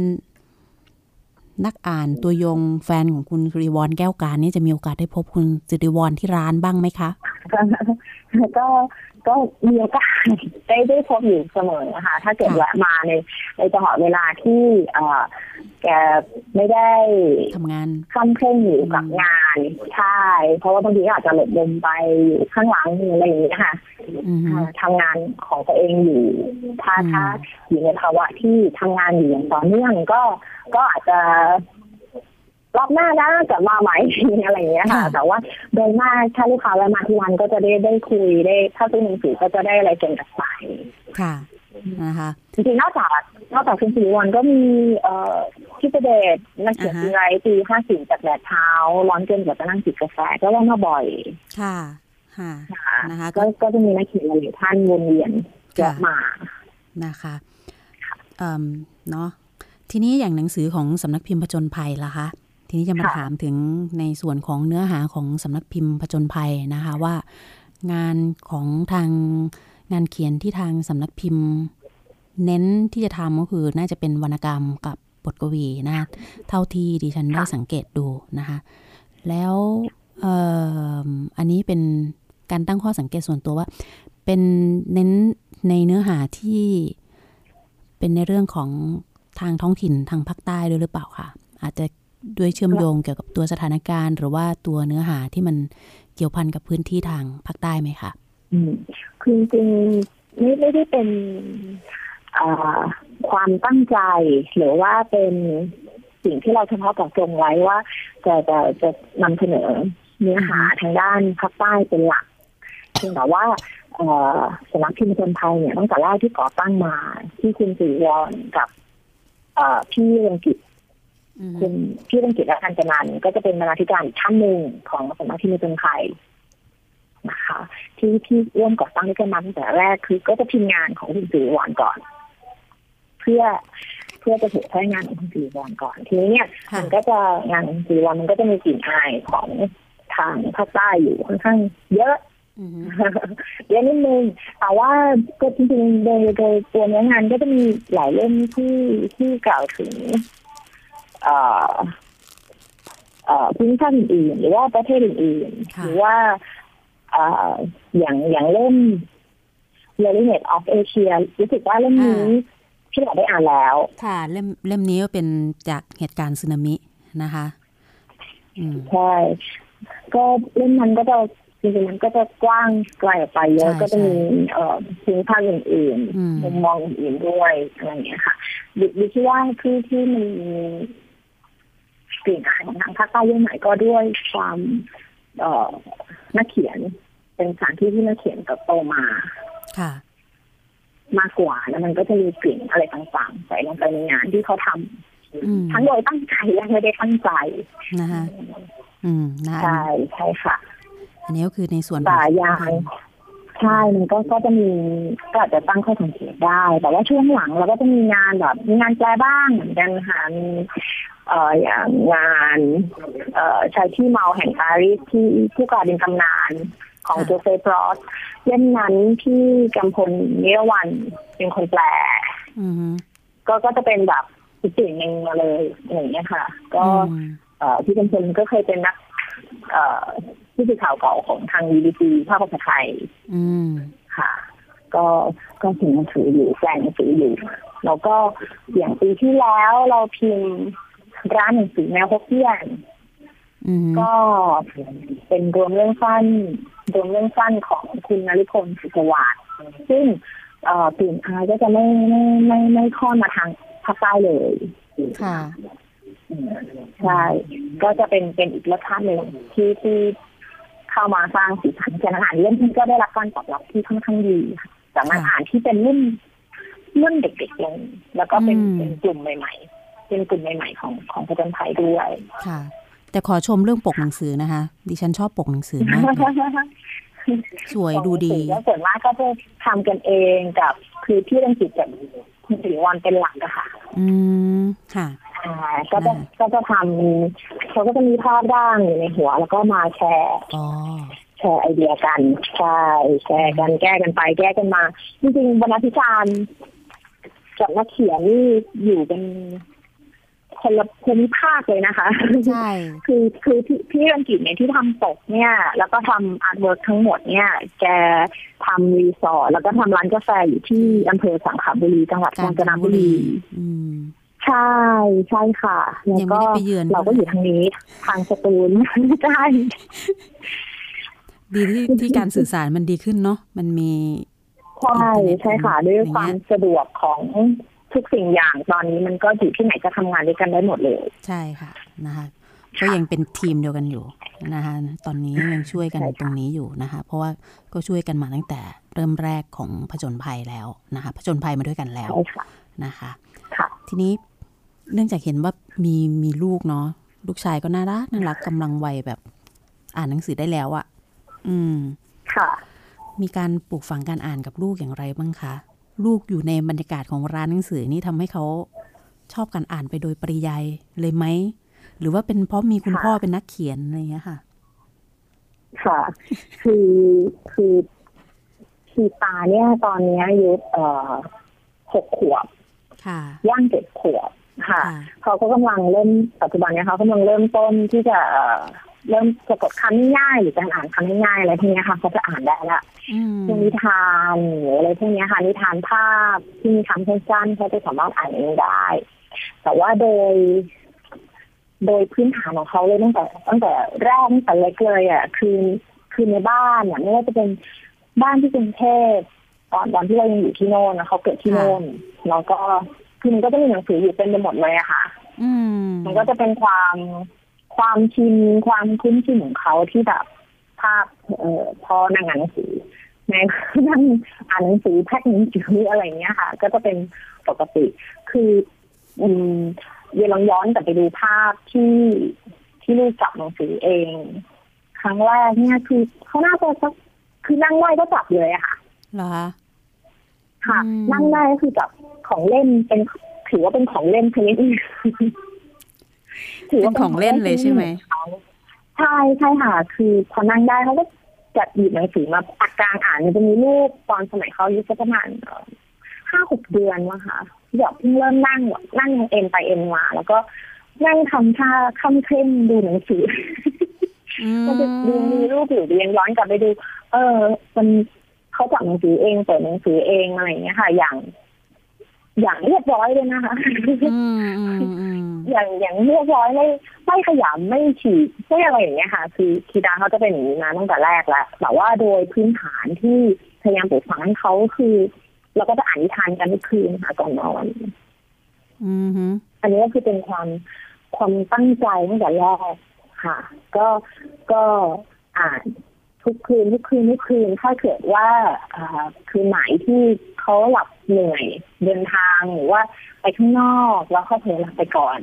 นักอ่านตัวยงแฟนของคุณสิริวรแก้วการนี่จะมีโอกาสได้พบคุณสิริวรที่ร้านบ้างไหมคะ ก็ ก็ก็มีโอกาสได้ได้พบอยู่เสมอนะคะ ถ้าเกิดค่ะแวะมาในในจังหวะเวลาที่เอ่อแกไม่ได้ทำงานค่ำเคร่งอยู่กับงานใช่เพราะว่าบางทีก็อาจจะหลบมุมไปอยู่ข้างหลังหรืออะไรอย่างเงี้ยค่ะอือฮึอ่าทำงานของตัวเองอยู่ถ้าอืมถ้าอยู่ในภาวะที่ทำงานอยู่อย่างต่อเนื่องก็ก็อาจจะ รอบหน้านะกลับมาใหม่อะไรอย่างเงี้ยค่ะ แต่ว่าโดยมากถ้าลูกค้าแวะมาที่ร้านก็จะได้ได้คุยได้ ถ้าซื้อหนังสือก็จะได้อะไรเกินกลับไปค่ะนะคะจริงๆนอกจากนอกจากคุณสิริวัลก็มีเอ่อที่ประเดชนักเขียนอ่าฮะปีไรปีห้าสี่จากแดดเช้า ร้อนเกินกว่าจะนั่งจิบกาแฟก็แวะมาบ่อยค่ะค่ะค่ะนะคะ ก็ก็จะมีนักเขียนหลายๆท่านวนเวียนเยอะมานะคะเอ่มเนาะทีนี้อย่างหนังสือของสำนักพิมพ์ผจญภัยล่ะคะ ทีนี้จะมาค่ะถามถึงในส่วนของเนื้อหาของสำนักพิมพ์ผจญภัยนะคะว่า งานของทางงานเขียนที่ทางสำนักพิมพ์ เน้นที่จะทำก็คือน่าจะเป็นวรรณกรรมกับบทกวีนะเท่าที่ดิฉันได้สังเกตดูนะคะ แล้วเอ่ออันนี้เป็นการตั้งข้อสังเกตส่วนตัวว่า เป็นเน้นในเนื้อหาที่เป็นในเรื่องของทางท้องถิ่นทางภาคใต้ด้วยหรือเปล่าคะอาจจะ ด้วยเชื่อมโยงเกี่ยวกับตัวสถานการณ์ หรือว่าตัวเนื้อหาที่มันเกี่ยวพันกับพื้นที่ทางภาคใต้ไหมคะอืมคือจริงไม่ไม่ได้เป็นความตั้งใจ หรือว่าเป็นสิ่งที่เราเฉพาะเจาะจงไว้ว่า จะจะจะนำเสนอเนื้อหาทางด้านภาคใต้เป็นหลักเพียงแต่ว่าสำนักพิมพ์คนไทยเนี่ยตั้งแต่แรกที่ก่อตั้งมา ที่คุณสิริวรกับพี่เรืองกิจ คุณพี่เรืองกิจและการจนันก็จะเป็นบรรณาธิการอีกท่านหนึ่งของสำนักพิมพ์คนไทยนะคะ ที่ที่ร่วมก่อตั้งด้วยกันมาตั้งแต่แรกคือ ก็จะพิมพ์งานของคุณสิริวัลก่อน เพื่อเพื่อจะเผยแพร่งานของคุณสิริวัลก่อนทีนี้เนี่ยค่ะมันก็จะงานของคุณสิริวัลมันก็จะมีกลิ่นอายของทางภาคใต้อยู่ค่อนข้างเยอะอืมเยอะนิดนึงแต่ว่าก็จริงๆโดยโดยตัวเนื้องานก็จะมีหลายเล่มที่ที่กล่าวถึงเอ่อเอ่อ พื้นที่ภาคอื่นๆหรือว่าประเทศอื่นๆค่ะหรือว่าเอ่ออย่างอย่างเล่ม l e r i n e t of Asia รู้สึกว่าเล่มนี้ที่เราได้อ่านแล้ว ค่ะ เล่มเล่มนี้ก็เป็นจากเหตุการณ์สึนามินะคะอืมใช่ก็เล่มนั้นก็จะจริงๆมันก็จะกว้างไกลออกไปเยอะใช่ก็จะมีเอ่อพื้นที่ภาคอื่นอืมๆมุมมองอื่นๆด้วยอะไรอย่างเงี้ยค่ะดิดิคิดว่าที่ที่มันมี กลิ่นอายของทางภาคใต้เยอะหน่อยก็ด้วยความเอ่อนักเขียน เป็นสถานที่ที่นักเขียนเติบโตมาค่ะ มากกว่าแล้วมันก็จะมีกลิ่นอะไรต่างๆใส่ลงไปในงานที่เขาทำอืมทั้งโดยตั้งใจและไม่ได้ตั้งใจนะคะอืมนะคะใช่ใช่ค่ะ อันนี้ก็คือในส่วนของแต่อย่าง ใช่มันก็ก็จะมีก็อาจจะตั้งข้อสังเกตได้ แต่ว่าช่วงหลังเราก็จะมีงานแบบมีงานแปลบ้างเหมือนกันค่ะมีเอ่ออย่างงานเอ่อชายที่เมาแห่งปารีสที่ผู้กลายเป็นตำนานของค่ะโจเซฟรอสเล่มนั้นที่กำพลนิรวรรณเป็นคนแปลอือฮึก็ก็จะเป็นแบบอีกสิ่งหนึ่งมาเลยอย่างเงี้ยค่ะ ก็อืมเอ่อพี่กำพลก็เคยเป็นนัก เอ่อ ผู้สื่อข่าวเก่าของทาง BBC ภาคภาษาไทยอืมค่ะ ก็ก็เขียนหนังสืออยู่แปลหนังสืออยู่แล้วก็อย่างปีที่แล้วเราพิมพ์ร้านหนังสือแมวฮกเกี้ยนอืมก็เป็นรวมเรื่องสั้นรวมเรื่องสั้นของคุณนริพลสุขสวัสดิ์ซึ่งเอ่อกลิ่นอายก็จะไม่ไม่ไม่ไม่ค่อนมาทางภาคใต้เลย ค่ะอืมใช่ ก็จะเป็นเป็นอีกรสชาติหนึ่งที่ที่ เข้ามาสร้างสีสันการอ่านเล่มนี้ก็ได้รับการตอบรับที่ค่อนข้างดีค่ะแต่มันค่ะอ่านที่เป็นรุ่นรุ่นเด็กๆลงแล้วก็เป็นอืมเป็นกลุ่มใหม่ ๆ เป็นกลุ่มใหม่ ๆ ของของประจนไทยด้วยค่ะ แต่ขอชมเรื่องปกหนังสือนะคะ ดิฉันชอบปกหนังสือมากเลยสวยดูดีแล้วส่วนมากก็จะทำกันเองกับคือพี่รังสิตกับคุณสิริวัลเป็นหลักอะค่ะ อืมค่ะ อ่าก็จะก็จะทำเขาก็จะมีภาพร่างอยู่ในหัว แล้วก็มาแชร์อ๋อแชร์ไอเดียกันใช่แชร์กันแก้กันไป แก้กันมาจริงๆบรรณาธิการกับนักเขียนนี่อยู่เป็นคนละภูมิภาคเลยนะคะใช่คือคือพี่พี่รังกิจเนี่ยที่ทำปกเนี่ย แล้วก็ทำ artwork ทั้งหมดเนี่ยแกทำรีสอร์ทแล้วก็ทำร้านกาแฟอยู่ที่อำเภอสังขละบุรีจังหวัดกาญจนบุรีอืม ใช่ใช่ค่ะ แล้วยังไม่ก็ได้ไปเยือนเราก็อยู่ทางนี้ทางสตูลใช่ดีที่ที่การสื่อสารมันดีขึ้นเนาะมันมีใช่ใช่ค่ะ ด้วยอย่างเงี้ยความสะดวกของทุกสิ่งอย่างตอนนี้มันก็อยู่ที่ไหนก็ทำงานด้วยกันได้หมดเลย ใช่ค่ะนะคะก็ยังเป็นทีมเดียวกันอยู่นะคะตอนนี้ยังช่วยกันใช่ค่ะตรงนี้อยู่นะคะ เพราะว่าก็ช่วยกันมาตั้งแต่เริ่มแรกของผจญภัยแล้วนะคะผจญภัยมาด้วยกันแล้วใช่ค่ะนะคะค่ะทีนี้ เนื่องจากเห็นว่ามีมีลูกเนาะลูกชายก็น่ารักน่ารักกำลังวัยแบบ อ่านหนังสือได้แล้วอะอืม ค่ะ มีการปลูกฝังการอ่านกับลูกอย่างไรบ้างคะ ลูกอยู่ในบรรยากาศของร้านหนังสือนี่ทำให้เขาชอบการอ่านไปโดยปริยายเลยไหม หรือว่าเป็นเพราะมีคุณค่ะพ่อเป็นนักเขียนอะไรอย่างเงี้ยค่ะ ค่ะ คือคือชีตาเนี่ยตอนนี้อายุเอ่อหกขวบ ค่ะ ย่างเจ็ดขวบ ค่ะค่ะเขาก็กำลังเริ่มปัจจุบันเนี้ยเขากำลังเริ่มต้นที่จะเอ่อเริ่มสะกดคำง่ายๆหรือการอ่านคำง่ายๆอะไรพวกเนี้ยค่ะเขาจะอ่านได้ละอืมพวกนิทานหรืออะไรพวกเนี้ยค่ะนิทานภาพที่มีคำสั้นๆเขาจะสามารถอ่านเองได้ แต่ว่าโดย โดยพื้นฐานของเขาเลยตั้งแต่ ตั้งแต่แรกตั้งแต่เล็กเลยอะคือคือในบ้านเนี่ยไม่ว่าจะเป็นบ้านที่กรุงเทพตอนตอนที่เรายังอยู่ที่โน่นนะเขาเกิดที่โน่นแล้วก็ คือมันก็จะมีหนังสืออยู่เต็มไปหมดเลยอะค่ะ อืม มันก็จะเป็นความความชินความคุ้นชินของเขาที่แบบภาพเอ่อพอนั่งอ่านหนังสือในนั่งอ่านหนังสือแพ็คหนังสืออะไรอย่างเงี้ยค่ะ ก็จะเป็นปกติ คือ อืมเดี๋ยวลองย้อนกลับไปดูภาพที่ที่ลูกจับหนังสือเอง ครั้งแรกเนี่ยคือเขาน่าจะสักคือนั่งไหวก็จับเลยอะค่ะเหรอ คะค่ะอืมนั่งได้ก็คือจับของเล่นเป็นถือว่าเป็นของเล่นชนิดหนึ่งเป็นของเล่นเลยใช่ไหมเขาใช่ใช่ค่ะ คือพอนั่งได้เขาก็จัดหยิบหนังสือมาปากกลางอ่านมันจะมีรูปตอนสมัยเขาอายุสักประมาณเอ่อห้าหกเดือนมั้งคะที่แบบเพิ่งเริ่มนั่งแบบนั่งเอ็นไปเอ็นมาแล้วก็นั่งทำท่าค่ำเคร่งดูหนังสืออืมมันจะดูมีรูปอยู่เรียนย้อนกลับไปดู เออ มัน เขาจับหนังสือเองเปิดหนังสือเองอะไรอย่างเงี้ยค่ะ อย่าง อย่างเรียบร้อยเลยนะคะอืมอืมอืมอย่างอย่างเรียบร้อยไม่ไม่ขยำไม่ฉีกไม่อะไรอย่างเงี้ยค่ะ คือคีดาเขาจะเป็นอย่างนี้มาตั้งแต่แรกแล้วแต่ว่าโดยพื้นฐานที่พยายามปลูกฝังให้เขาคือ เราก็จะอ่านนิทานกันทุกคืนค่ะก่อนนอนอืมฮึอันนี้ก็คือเป็นความความตั้งใจตั้งแต่แรกค่ะ ก็ก็อ่าน ทุกคืนทุกคืนทุกคืนถ้าเกิดว่าอ่าคืนไหนที่เขาหลับเหนื่อยเดินทางหรือว่าไปข้างนอกแล้วเขาเผลอหลับไปก่อน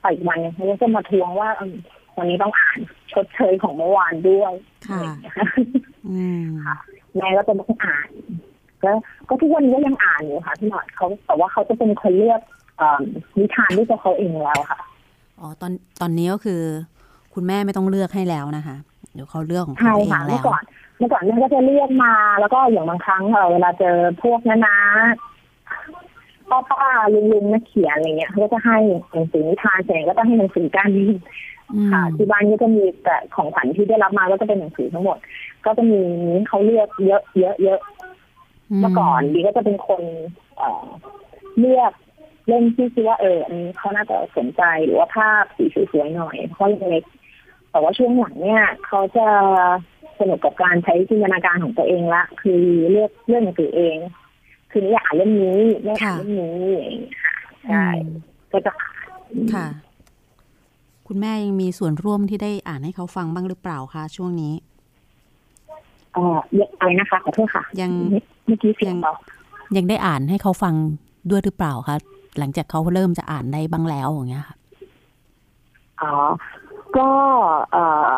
ไปอีกวันหนึงเขาก็จะมาทวงว่าเออวันนี้ต้องอ่านชดเชยของเมื่อวานด้วยค่ะอะไรอย่างเงี้ยค่ะอืมแม่ก็จะต้องอ่านก็ก็ทุกวันนี้ก็ยังอ่านอยู่ค่ะพี่หนอดเขาแต่ว่าเขาจะเป็นคนเลือกนิทานด้วยตัวเขาเองแล้วค่ะอ๋อตอนตอนนี้ก็คือ คุณแม่ไม่ต้องเลือกให้แล้วนะคะ เดี๋ยวเขาเลือกของเขาเองแล้วเมื่อก่อนเมื่อก่อนแม่ก็จะเลือกมา แล้วก็อย่างบางครั้งเวลาเจอพวกนั้นนะป้าป้าลุงลุงนักเขียนอะไรเงี้ยเขาก็จะให้หนังสือนิทานเสร็จก็ต้องให้หนังสือการค่ะที่บ้านก็จะมีแต่ของขวัญที่ได้รับมาก็จะเป็นหนังสือทั้งหมด ก็จะมีเขาเลือกเยอะเยอะเยอะเมื่อก่อนดีก็จะเป็นคนเลือกเล่นที่คิดว่าเอออันนี้เขาน่าจะสนใจหรือว่าภาพสีสวยๆหน่อยเพราะเล็ก แต่ว่าช่วงหลังเนี่ยเขาจะสนุกกับการใช้จินตนาการของตัวเองละ คือเลือกเรื่องหนังสือเอง คือนี่อยากอ่านเรื่องนี้ไม่อ่านเรื่องนี้อย่างนี้ค่ะใช่ก็จะอ่านค่ะ คุณแม่ยังมีส่วนร่วมที่ได้อ่านให้เขาฟังบ้างหรือเปล่าคะช่วงนี้เอ่ออะไรนะคะขอโทษค่ะ ยังเมื่อกี้เสียงยังได้อ่านให้เขาฟังด้วยหรือเปล่าคะหลังจากเขาเริ่มจะอ่านได้บ้างแล้วอย่างเงี้ยค่ะอ๋อ ก็เอ่อ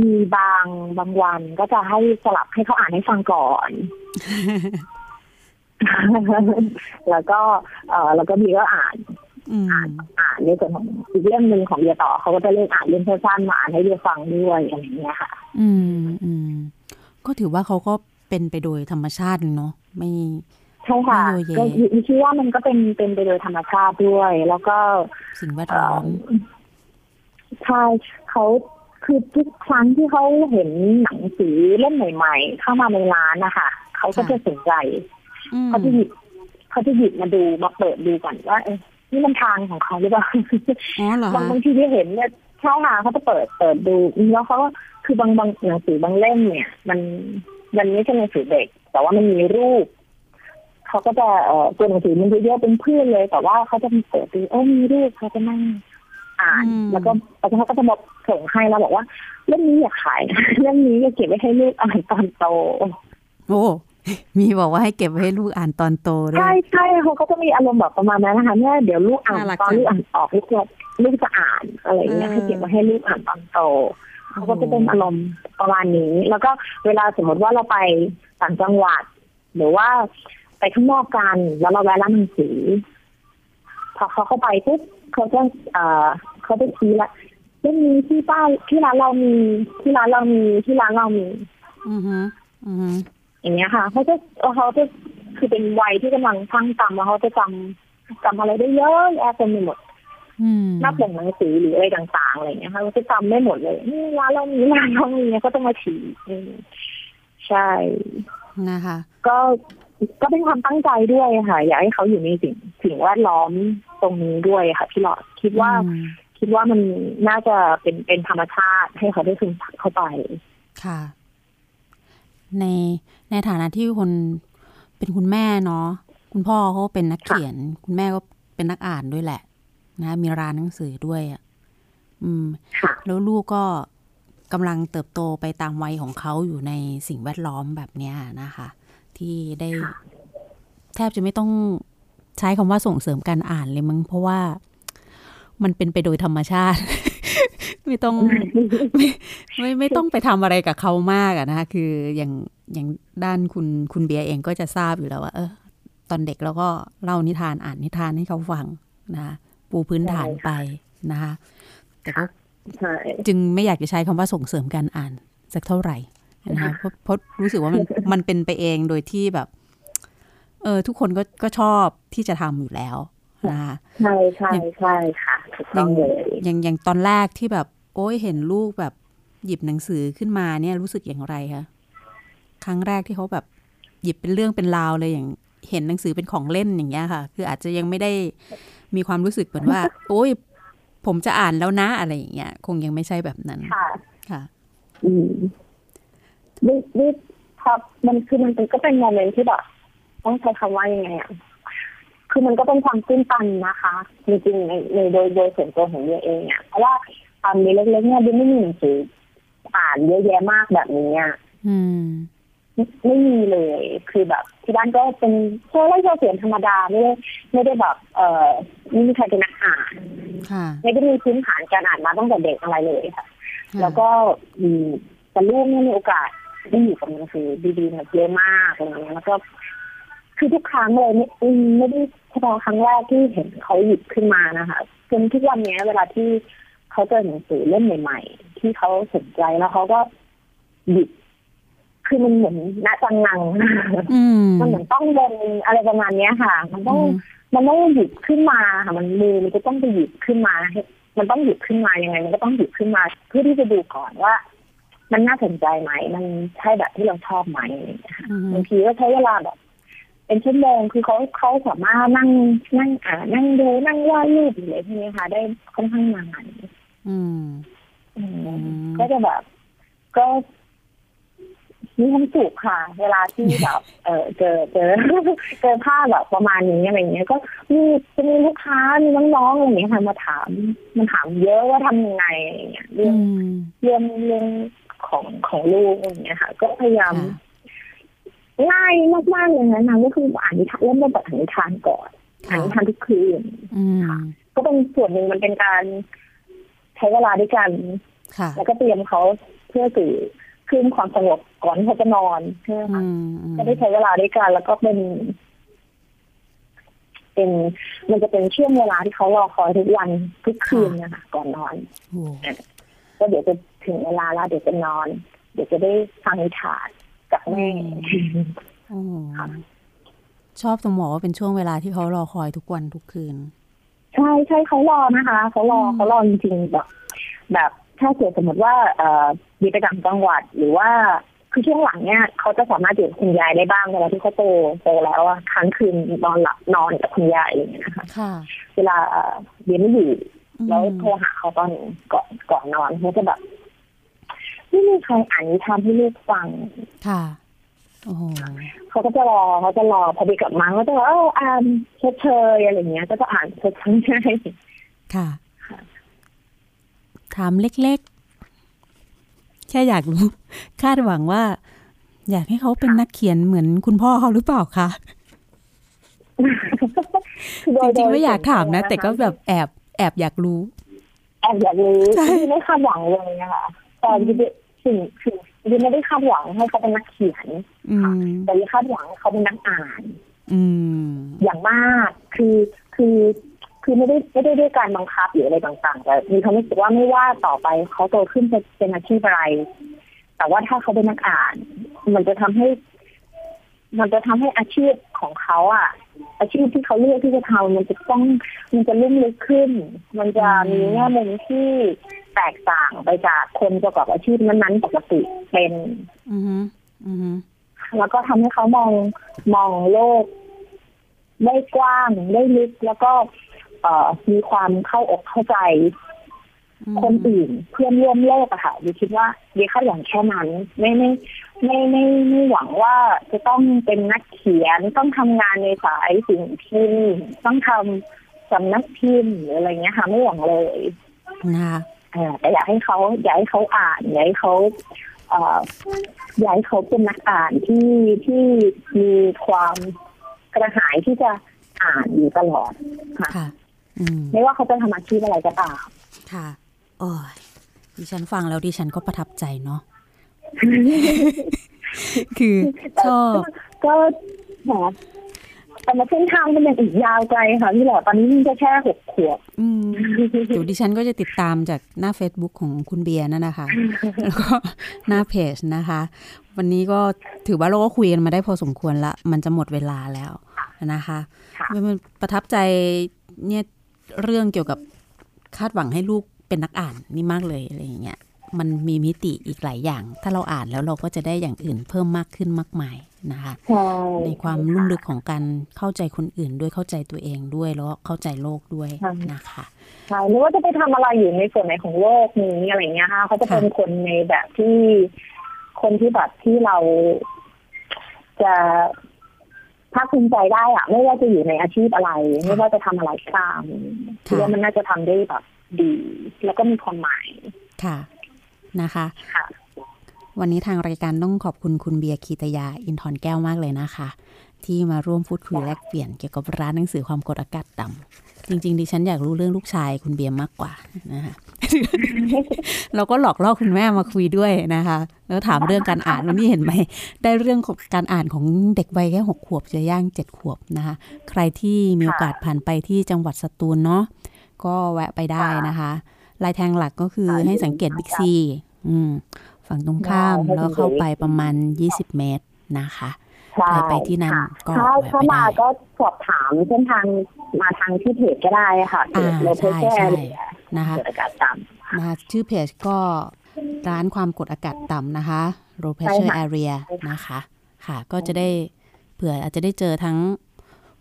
มีบางบางวันก็จะให้สลับให้เขาอ่านให้ฟังก่อน แล้วก็เอ่อแล้วก็มีก็อ่านอ่านอ่านในส่วนของอีกเรื่องหนึ่งของเดียต่อเขาก็จะเลือกอ่านเรื่องสั้นๆมาอ่านให้เดียฟังด้วยอะไรอย่างเงี้ยค่ะ อืมอืมก็ถือว่าเขาก็เป็นไปโดยธรรมชาติเนาะไม่ใช่ค่ะก็คิดว่ามันก็เป็นเป็นไปโดยธรรมชาติด้วย แล้วก็สิ่งแวดล้อม ใช่เขาคือทุกครั้งที่เขาเห็นหนังสือเล่มใหม่ๆเข้ามาในร้านนะคะเขาก็จะสนใจเขาจะหยิบเขาจะหยิบมาดูมาเปิดดูก่อนว่าเอ๊ะนี่มันทางของเขาหรือเปล่าบางบางทีที่เห็นเนี่ยใช่ค่ะเขาจะเปิดเปิดดูแล้วเขาก็คือบางบางหนังสือบางเล่มเนี่ย มันมันไม่ใช่หนังสือเด็ก แต่ว่ามันมีรูปเขาก็จะเอ่อตัวหนังสือมันเยอะๆเป็นเพื่อนเลย แต่ว่าเขาจะมีเปิดดูโอ้มีรูปเขาจะนั่ง อ่าน แล้วก็แล้วเขาก็จะบอกส่งให้แล้วบอกว่าเรื่องนี้อย่าขายเรื่องนี้อย่าเก็บไว้ให้ลูกอ่านตอนโตโอ้มีบอกว่าให้เก็บไว้ให้ลูกอ่านตอนโตด้วยใช่ใช่เขาก็จะมีอารมณ์แบบประมาณนั้นนะคะเนี่ยเดี๋ยวลูกอ่านตอนลูกอ่านออกลูกลูกจะอ่านอะไรอย่างเงี้ยให้เก็บไว้ให้ลูกอ่านตอนโตเขาก็จะเป็นอารมณ์ประมาณนี้ แล้วก็เวลาสมมติว่าเราไปต่างจังหวัด หรือว่าไปข้างนอกกันแล้วเราแวะร้านหนังสือพอเขาเข้าไปปุ๊บ เขาจะเอ่อเขาจะชี้ละเรื่องนี้ที่ป้าที่ร้านเรามีที่ร้านเรามีที่ร้านเรามีอือฮึอือฮึอย่างเงี้ยค่ะเขาจะเขาจะคือเป็นวัยที่กำลังทั้งจำแล้วเขาจะจำจำอะไรได้เยอะแยะเต็มไปหมดหน้าปกหนังสือหรืออะไรต่างๆอะไรเงี้ยค่ะเขาจะจำได้หมดเลยนี่ร้านเรามีร้านเรามีก็ต้องมาฉีใช่นะคะ ก็ ก็เป็นความตั้งใจด้วยค่ะ อยากให้เขาอยู่ในสิ่งสิ่งแวดล้อมตรงนี้ด้วยค่ะพี่หลอดคิดว่า คิดว่ามันน่าจะเป็นเป็นธรรมชาติให้เขาได้ซึมซับเข้าไปค่ะ ในในฐานะที่คนเป็นคุณแม่เนาะคุณพ่อเขาเป็นนักเขียน คุณแม่ก็เป็นนักอ่านด้วยแหละ นะ มีร้านหนังสือด้วยอะอืมแล้วลูกก็กำลังเติบโตไปตามวัยของเขาอยู่ในสิ่งแวดล้อมแบบเนี้ยนะคะ ที่ได้ แทบจะไม่ต้องใช้คำว่าส่งเสริมการอ่านเลยมั้งเพราะว่ามันเป็นไปโดยธรรมชาติ ไม่ต้องไม่ไม่ไม่ต้องไปทำอะไรกับเขามากอะนะคะคืออย่างอย่างด้านคุณคุณเบียเองก็จะทราบอยู่แล้วว่าเออตอนเด็กเราก็เล่านิทานอ่านนิทานให้เขาฟังนะปูพื้นฐานไปนะคะแต่ก็จึงไม่อยากจะใช้คำว่าส่งเสริมการอ่านสักเท่าไหร่ นะคะเพราะเพราะรู้สึกว่ามันมันเป็นไปเองโดยที่แบบ เออทุกคนก็ก็ชอบที่จะทำอยู่แล้วนะคะใช่ใช่ใช่ค่ะถูกต้องเลยอย่างอย่างตอนแรกที่แบบ โอ้ยเห็นลูกแบบหยิบหนังสือขึ้นมาเนี่ยรู้สึกอย่างไรคะครั้งแรกที่เขาแบบหยิบเป็นเรื่องเป็นราวเลยอย่างเห็นหนังสือเป็นของเล่นอย่างเงี้ยค่ะ คืออาจจะยังไม่ได้มีความรู้สึกเหมือนว่า โอ้ยผมจะอ่านแล้วนะอะไรอย่างเงี้ย คงยังไม่ใช่แบบนั้นค่ะ ค่ะ อืม ดิดิครับ มันคือมันก็เป็นโมเมนต์ที่แบบต้องใช้คำว่ายังไงอะคือมันก็เป็นความตื้นตันนะคะ จริงๆในในโดยโดยส่วนตัวของเดียเองอะเพราะว่าตอนนี้เล็กๆเนี่ยดิไม่มีหนังสืออ่านเยอะแยะมากแบบนี้อะไม่มีเลย คือแบบ ที่บ้านก็เป็นโซ่ไล่โซ่เสียนธรรมดาไม่ได้ไม่ได้แบบ เอ่อไม่มีใครเป็นนักอ่านไม่ได้มีพื้นฐานการอ่านมาตั้งแต่เด็กอะไรเลยค่ะ แล้วก็อืมแต่ลูกเนี่ยมีโอกาส ได้อยู่กับหนังสือดีๆแบบเยอะมากอะไรเงี้ยแล้วก็คือทุกครั้งเลยไม่ไม่ได้เฉพาะครั้งแรกที่เห็นเขาหยิบขึ้นมานะคะจนทุกวันนี้เวลาที่เขาเจอหนังสือเล่มใหม่ ๆ ที่เขาสนใจแล้วเขาก็หยิบคือมันเหมือนณจังงังมันเหมือนต้องเดินอะไรประมาณเนี้ยค่ะ มันต้องมันต้องหยิบขึ้นมาค่ะมันมือมันจะต้องไปหยิบขึ้นมามันต้องหยิบขึ้นมายังไง มันก็ต้องหยิบขึ้นมา เพื่อที่จะดูก่อนว่า มันน่าสนใจไหม มันใช่แบบที่เราชอบไหมบางทีก็ใช้เวลาแบบ เป็นชั่วโมงคือเขาเขาสามารถนั่งนั่งอ่านั่งดูนั่งวาดรูปอะไรพวกนี้ค่ะ ได้ค่อนข้างนานอืมก็จะแบบ ก็มีความสุขค่ะ เวลาที่แบบเออเจอเจอเจอภาพแบบประมาณนี้อะไรเงี้ย ก็มีจะมีลูกค้ามีน้องๆอะไรเงี้ยค่ะมาถาม มันถามเยอะว่าทำยังไงอะไรเงี้ยเรื่องเรื่องเรื่อง ของของลูกอะไรเงี้ยค่ะ ก็พยายามง่ายมากๆเลยนะนางก็คืออ่านนิทานเริ่มต้นจากอ่านนิทานก่อนอ่านนิทานทุกคืนค่ะก็เป็นส่วนหนึ่งมันเป็นการใช้เวลาด้วยกันแล้วก็เตรียมเขาเพื่อสื่อคืนความสงบก่อนที่เขาจะนอนใช่ไหมคะก็ได้ใช้เวลาด้วยกัน แล้วก็เป็น เป็นมันจะเป็นช่วงเวลาที่เขารอคอยทุกวันทุกคืนนะคะก่อนนอนก็เดี๋ยวจะ ถึงเวลาแล้วเดี๋ยวจะนอน เดี๋ยวจะได้ฟังนิทานกับแม่ชอบสมองว่าเป็นช่วงเวลาที่เขารอคอยทุกวันทุกคืน ใช่ใช่เขารอนะคะเขารอเขารอจริงๆแบบ แบบถ้าเกิดสมมติว่าเอ่อมีไปต่างจังหวัดหรือว่าคือช่วงหลังเนี่ยเขาจะสามารถอยู่กับคุณยายได้บ้างเวลาที่เขาโตโตแล้วอะค้างคืนนอนหลับนอนกับคุณยายอะไรอย่างเงี้ยนะคะเวลาเรียนไม่อยู่แล้วโทรหาเขาตอนก่อนก่อนนอนเขาจะแบบ ไม่มีใครอ่านนิทานให้ลูกฟัง ค่ะเขาก็จะรอเขาจะรอพอดีกลับมาเขาจะว่าเอออ่านเชเชยอะไรเงี้ย ก็จะอ่านเชเชยค่ะ ถามเล็กๆ แค่อยากรู้ คาดหวังว่า อยากให้เขาเป็นนักเขียนเหมือนคุณพ่อเขาหรือเปล่าคะจริงๆไม่อยากถามนะ แต่ก็แบบแอบแอบอยากรู้ แอบอยากรู้ไม่คาดหวังเลยนะคะแต่ สิ่งสิ่งดิไม่ได้คาดหวังให้เขาเป็นนักเขียนแต่ดิคาดหวังเขาเป็นนักอ่านอือย่างมากคือคือคือไม่ได้ไม่ได้ด้วยการบังคับหรืออะไรต่างๆ แต่มีความรู้สึกว่าไม่ว่าต่อไปเขาโตขึ้นจะเป็นอาชีพอะไร แต่ว่าถ้าเขาเป็นนักอ่าน มันจะทำให้ มันจะทำให้อาชีพของเขาอะ อาชีพที่เขาเลือกที่จะทำมันจะต้องมันจะลุ่มลึกขึ้น มันจะมีแง่มุมที่ แตกต่างไปจากคนประกอบอาชีพนั้นๆปกติเป็น อืออือแล้วก็ทำให้เขามองมองโลก ได้กว้างได้ลึกแล้วก็มีความเข้าอกเข้าใจ คนอื่นเพื่อนร่วมโลกอะค่ะดิคิดว่าดีค่าอย่างแค่นั้น ไม่ไม่ไม่ไม่ไม่หวังว่าจะต้องเป็นนักเขียนต้องทำงานในสายสิ่งพิมพ์ต้องทำสำนักพิมพ์หรืออะไรเงี้ยค่ะไม่หวังเลยนะคะ แต่อยากให้เขาอยากให้เขาอ่านอยากให้เขาอยากให้เขาเป็นนักอ่านที่ที่มีความกระหายที่จะอ่านอยู่ตลอดค่ะไม่ว่าเขาจะทำอาชีพอะไรก็ตามค่ะโอ้ยดิฉันฟังแล้วดิฉันก็ประทับใจเนาะคือชอบก็แบบ แต่มาเส้นทางมันยังอีกยาวไกลค่ะพี่หลอดตอนนี้มันจะแค่หกขวบเดี๋ยวดิฉันก็จะติดตามจากหน้า Facebook ของคุณเบียร์นั่นนะคะ แล้วก็หน้าเพจนะคะ วันนี้ก็ถือว่าเราก็คุยกันมาได้พอสมควรละ มันจะหมดเวลาแล้วนะคะมันประทับใจเนี่ยเรื่องเกี่ยวกับคาดหวังให้ลูกเป็นนักอ่านนี่มากเลยอะไรอย่างเงี้ย มันมีมิติอีกหลายอย่าง ถ้าเราอ่านแล้วเราก็จะได้อย่างอื่นเพิ่มมากขึ้นมากมายนะคะ ในความลุ่มลึกของการเข้าใจคนอื่นด้วยเข้าใจตัวเองด้วยแล้วเข้าใจโลกด้วยนะคะใช่หรือว่าจะไปทำอะไรอยู่ในส่วนไหนของโลกนี้อะไรเงี้ยค่ะเขาจะเป็นคนในแบบที่คนที่แบบที่เราจะภาคภูมิใจได้อะไม่ว่าจะอยู่ในอาชีพอะไร ไม่ว่าจะทำอะไรก็ตามคิดว่ามันน่าจะทำได้แบบดี แล้วก็มีความหมายค่ะ นะคะค่ะวันนี้ทางรายการต้องขอบคุณคุณเบียร์คีตยาอินทร์แก้วมากเลยนะคะ ที่มาร่วมพูดคุยแลกเปลี่ยนเกี่ยวกับร้านหนังสือความกดอากาศต่ำจริง ๆ ดิฉันอยากรู้เรื่องลูกชายคุณเบียร์มากกว่านะคะเราก็หลอกล่อคุณแม่มาคุยด้วยนะคะ แล้วถามเรื่องการอ่านวันนี้เห็นไหม ได้เรื่องของการอ่านของเด็กวัยแค่หกขวบจะย่างเจ็ดขวบนะคะ ใครที่มีโอกาสผ่านไปที่จังหวัดสตูลเนาะก็แวะไปได้นะคะ ลายแทงหลักก็คือให้สังเกตบิ๊กซีอืมฝั่งตรงข้ามแล้วเข้าไปประมาณ 20 เมตรนะคะใช่ใครไปที่นั่นก็ถ้าแวะถ้าไปมาได้ก็สอบถามเส้นทางมาทางที่เพจก็ได้ค่ะเพจอ่าโลเคใช่ชั่ใช่นะคะเกิดอากาศต่ำนะคะชื่อเพจก็ร้านความกดอากาศต่ำนะคะ low pressure ใช่ค่ะ area ใช่ค่ะนะคะ ค่ะ ก็จะได้เผื่ออาจจะได้เจอทั้ง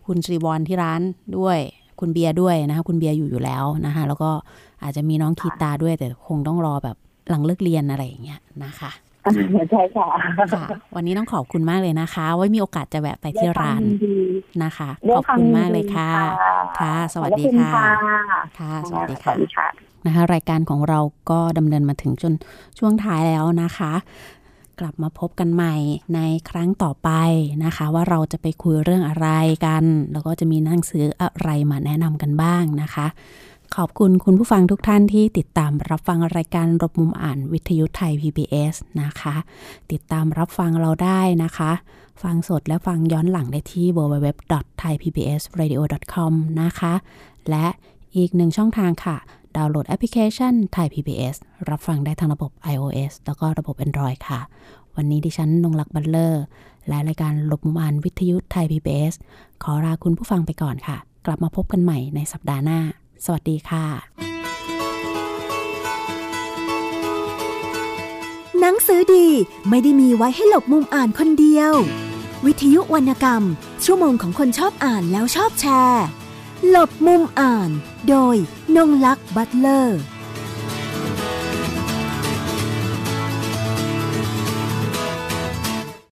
คุณชรีวรที่ร้านด้วย คุณเบียร์ด้วยนะคะ คุณเบียร์อยู่อยู่แล้วนะคะ แล้วก็ อาจจะมีน้องคีตาด้วยแต่คงต้องรอแบบหลังเลิกเรียนอะไรอย่างเงี้ยนะคะใช่ค่ะค่ะ วันนี้ต้องขอบคุณมากเลยนะคะ ไว้มีโอกาสจะแวะไปที่ร้านด้วยควมยิดีนะคะด้วยขอบคุณมากเลยค่ะวามยินดีค่ะ สวัสดีขอบณค่ะ ค่ะสวัสดีสค่ะวัสดีค่ะนะคะ รายการของเราก็ดำเนินมาถึงจนช่วงท้ายแล้วนะคะ กลับมาพบกันใหม่ในครั้งต่อไปนะคะ ว่าเราจะไปคุยเรื่องอะไรกัน แล้วก็จะมีหนังสืออะไรมาแนะนำกันบ้างนะคะ ขอบคุณคุณผู้ฟังทุกท่านที่ติดตามรับฟังรายการรบมุมอ่านวิทยุไทย PBS นะคะ ติดตามรับฟังเราได้นะคะ ฟังสดและฟังย้อนหลังได้ที่ www.thaipbsradio.com นะคะ และอีกหนึ่งช่องทางค่ะ ดาวน์โหลดแอปพลิเคชัน Thai PBS รับฟังได้ทั้งระบบ iOS แล้วก็ระบบ Android ค่ะ วันนี้ดิฉันนงลักษ์บัลเลอร์ และรายการหลบมุมอ่านวิทยุไทย PBS ขอลาคุณผู้ฟังไปก่อนค่ะ กลับมาพบกันใหม่ในสัปดาห์หน้า สวัสดีค่ะ หนังสือดีไม่ได้มีไว้ให้หลบมุมอ่านคนเดียว วิทยุวรรณกรรม ชั่วโมงของคนชอบอ่านแล้วชอบแชร์ หลบมุมอ่าน โดยนงลักษ์บัตเลอร์